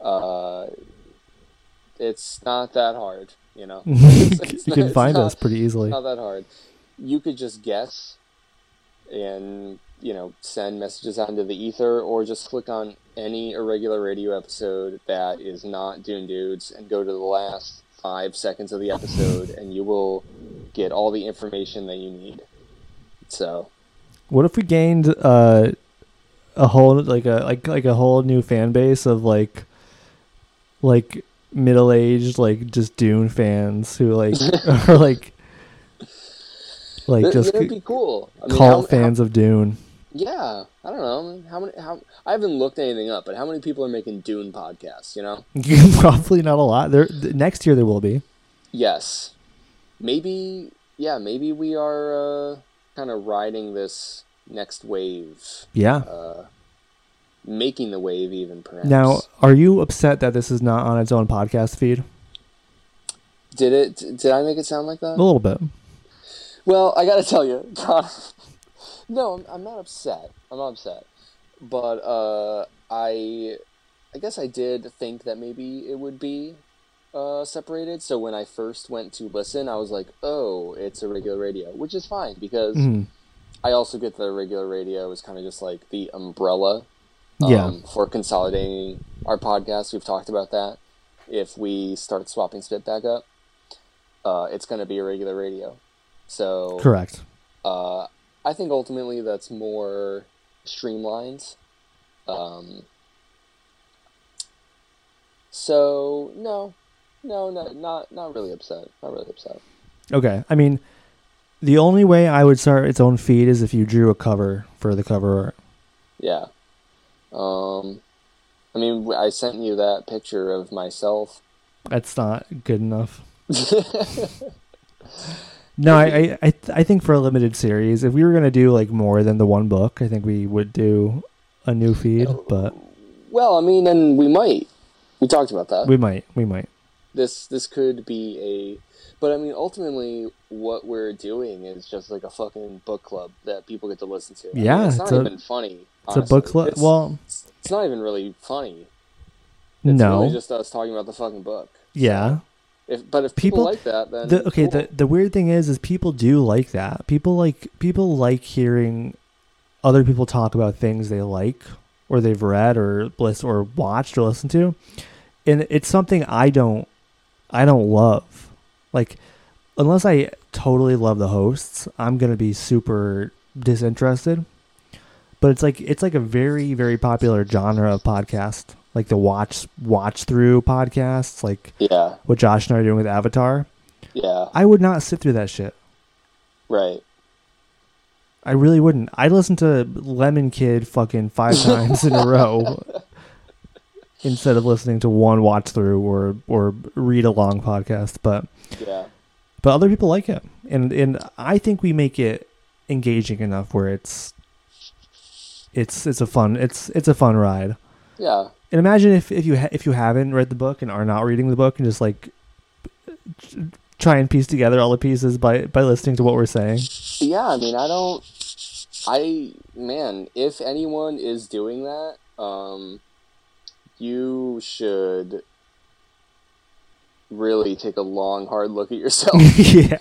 uh, it's not that hard, you know. [laughs] It's you not- can find not- us pretty easily. not that hard. You could just guess and, you know, send messages out into the ether or just click on any irregular radio episode that is not Dune Dudes and go to the last five seconds of the episode and you will get all the information that you need. So, What if we gained uh, a whole like a like like a whole new fan base of like like middle aged like just Dune fans who like [laughs] are like like that, just that'd be cool. I mean, cult how- fans of Dune. yeah, I don't know. How many, how, I haven't looked anything up, but how many people are making Dune podcasts, you know? [laughs] Probably not a lot. There th- next year there will be. Yes. Maybe, yeah, maybe we are uh, kind of riding this next wave, Yeah. uh, making the wave even perhaps. Now, are you upset that this is not on its own podcast feed? did it? Did I make it sound like that? A little bit. Well, I gotta tell you, [laughs] Connor. no, I'm, I'm not upset. I'm not upset, but uh, I, I guess I did think that maybe it would be uh, separated. So when I first went to listen, I was like, "Oh, it's a regular radio," which is fine because. Mhm. I also get that regular radio is kind of just like the umbrella Yeah. um, for consolidating our podcast. We've talked about that. If we start swapping spit back up, uh, it's going to be a regular radio. So Correct. uh, I think ultimately that's more streamlined. Um, so no, no, no, not not really upset. Not really upset. Okay. I mean, the only way I would start its own feed is if you drew a cover for the cover art. Yeah. Um, I mean, I sent you that picture of myself. That's not good enough. [laughs] No, I, I, I, th- I think for a limited series, if we were gonna do like more than the one book, I think we would do a new feed. Oh, but well, I mean, and we might. We talked about that. we might, we might. this this could be a, but I mean, ultimately, what we're doing is just like a fucking book club that people get to listen to. I mean, Yeah, it's not it's a- even funny. It's a book club. It's- Well, it's not even really funny. It's no, really just us talking about the fucking book. yeah. If but if people, People- like that, then The, okay, cool. the the weird thing is, is people do like that. People like people like hearing other people talk about things they like or they've read or list or watched or listened to, and it's something I don't I don't love. Like unless I totally love the hosts, I'm gonna be super disinterested. But it's like it's like a very very popular genre of podcast, like the watch watch through podcasts, like yeah, what Josh and I are doing with Avatar. yeah, I would not sit through that shit. right. I really wouldn't. I'd listen to Lemon Kid fucking five [laughs] times in a row instead of listening to one watch through or or read along podcast. But Yeah, but other people like it, and and I think we make it engaging enough where it's it's it's a fun it's it's a fun ride. yeah. And imagine if if you ha- if you haven't read the book and are not reading the book and just like try and piece together all the pieces by by listening to what we're saying. Yeah, I mean, I don't. I man, if anyone is doing that, um, you should really take a long, hard look at yourself. [laughs] yeah,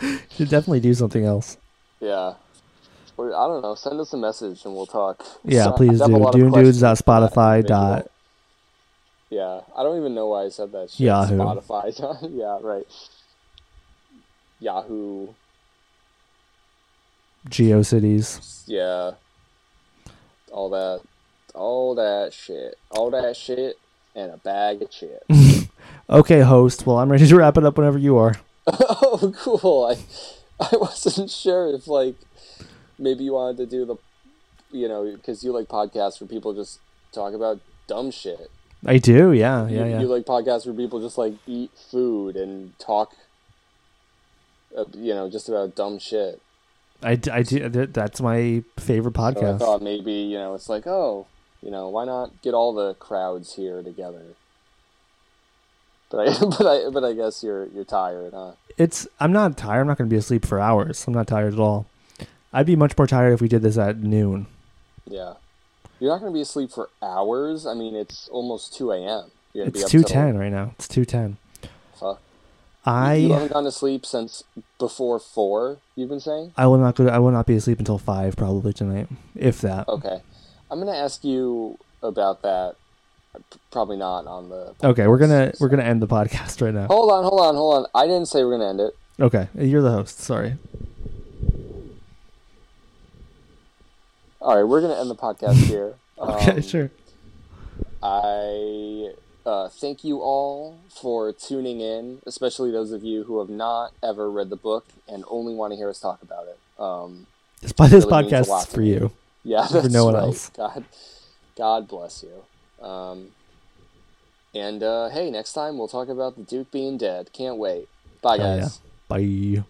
[laughs] should definitely do something else. yeah. Or, I don't know. Send us a message and we'll talk. Yeah, So, please do. Dune Dudes but Spotify dot Yeah, I don't even know why I said that. Shit. Yahoo. Spotify. [laughs] yeah, right. Yahoo. GeoCities. Yeah. All that. All that shit. All that shit and a bag of shit. [laughs] Okay, host. Well, I'm ready to wrap it up whenever you are. [laughs] oh, cool. I I wasn't sure if like maybe you wanted to do the you know because you like podcasts where people just talk about dumb shit. I do. Yeah, you, yeah, yeah. you like podcasts where people just like eat food and talk. Uh, you know, just about dumb shit. I, I do. That's my favorite So I thought maybe you know it's like oh you know why not get all the crowds here together. But I [laughs] but I but I guess you're you're tired, huh? it's. I'm not tired. I'm not going to be asleep for hours. I'm not tired at all. I'd be much more tired if we did this at noon. Yeah. You're not going to be asleep for hours. I mean, it's almost 2 a.m. Gonna It's two ten right now. It's two ten. Fuck. I You haven't gone to sleep since before 4, you've been saying? I will not go. To, I will not be asleep until five probably tonight, if that. Okay. I'm going to ask you about that. Probably not on the. Okay, we're gonna podcast. we're gonna end the podcast right now. Hold on, hold on, hold on. I didn't say we're going to end it. Okay, you're the host. Sorry. All right, we're going to end the podcast here. [laughs] Okay, Um, sure. I uh, thank you all for tuning in, especially those of you who have not ever read the book and only want to hear us talk about it. Um, This, this really podcast is for me. you. [laughs] yeah, that's no one right. else. God, God bless you. Um, and uh, hey, next time we'll talk about the Duke being dead. Can't wait. Bye, Hell yeah. guys. Bye.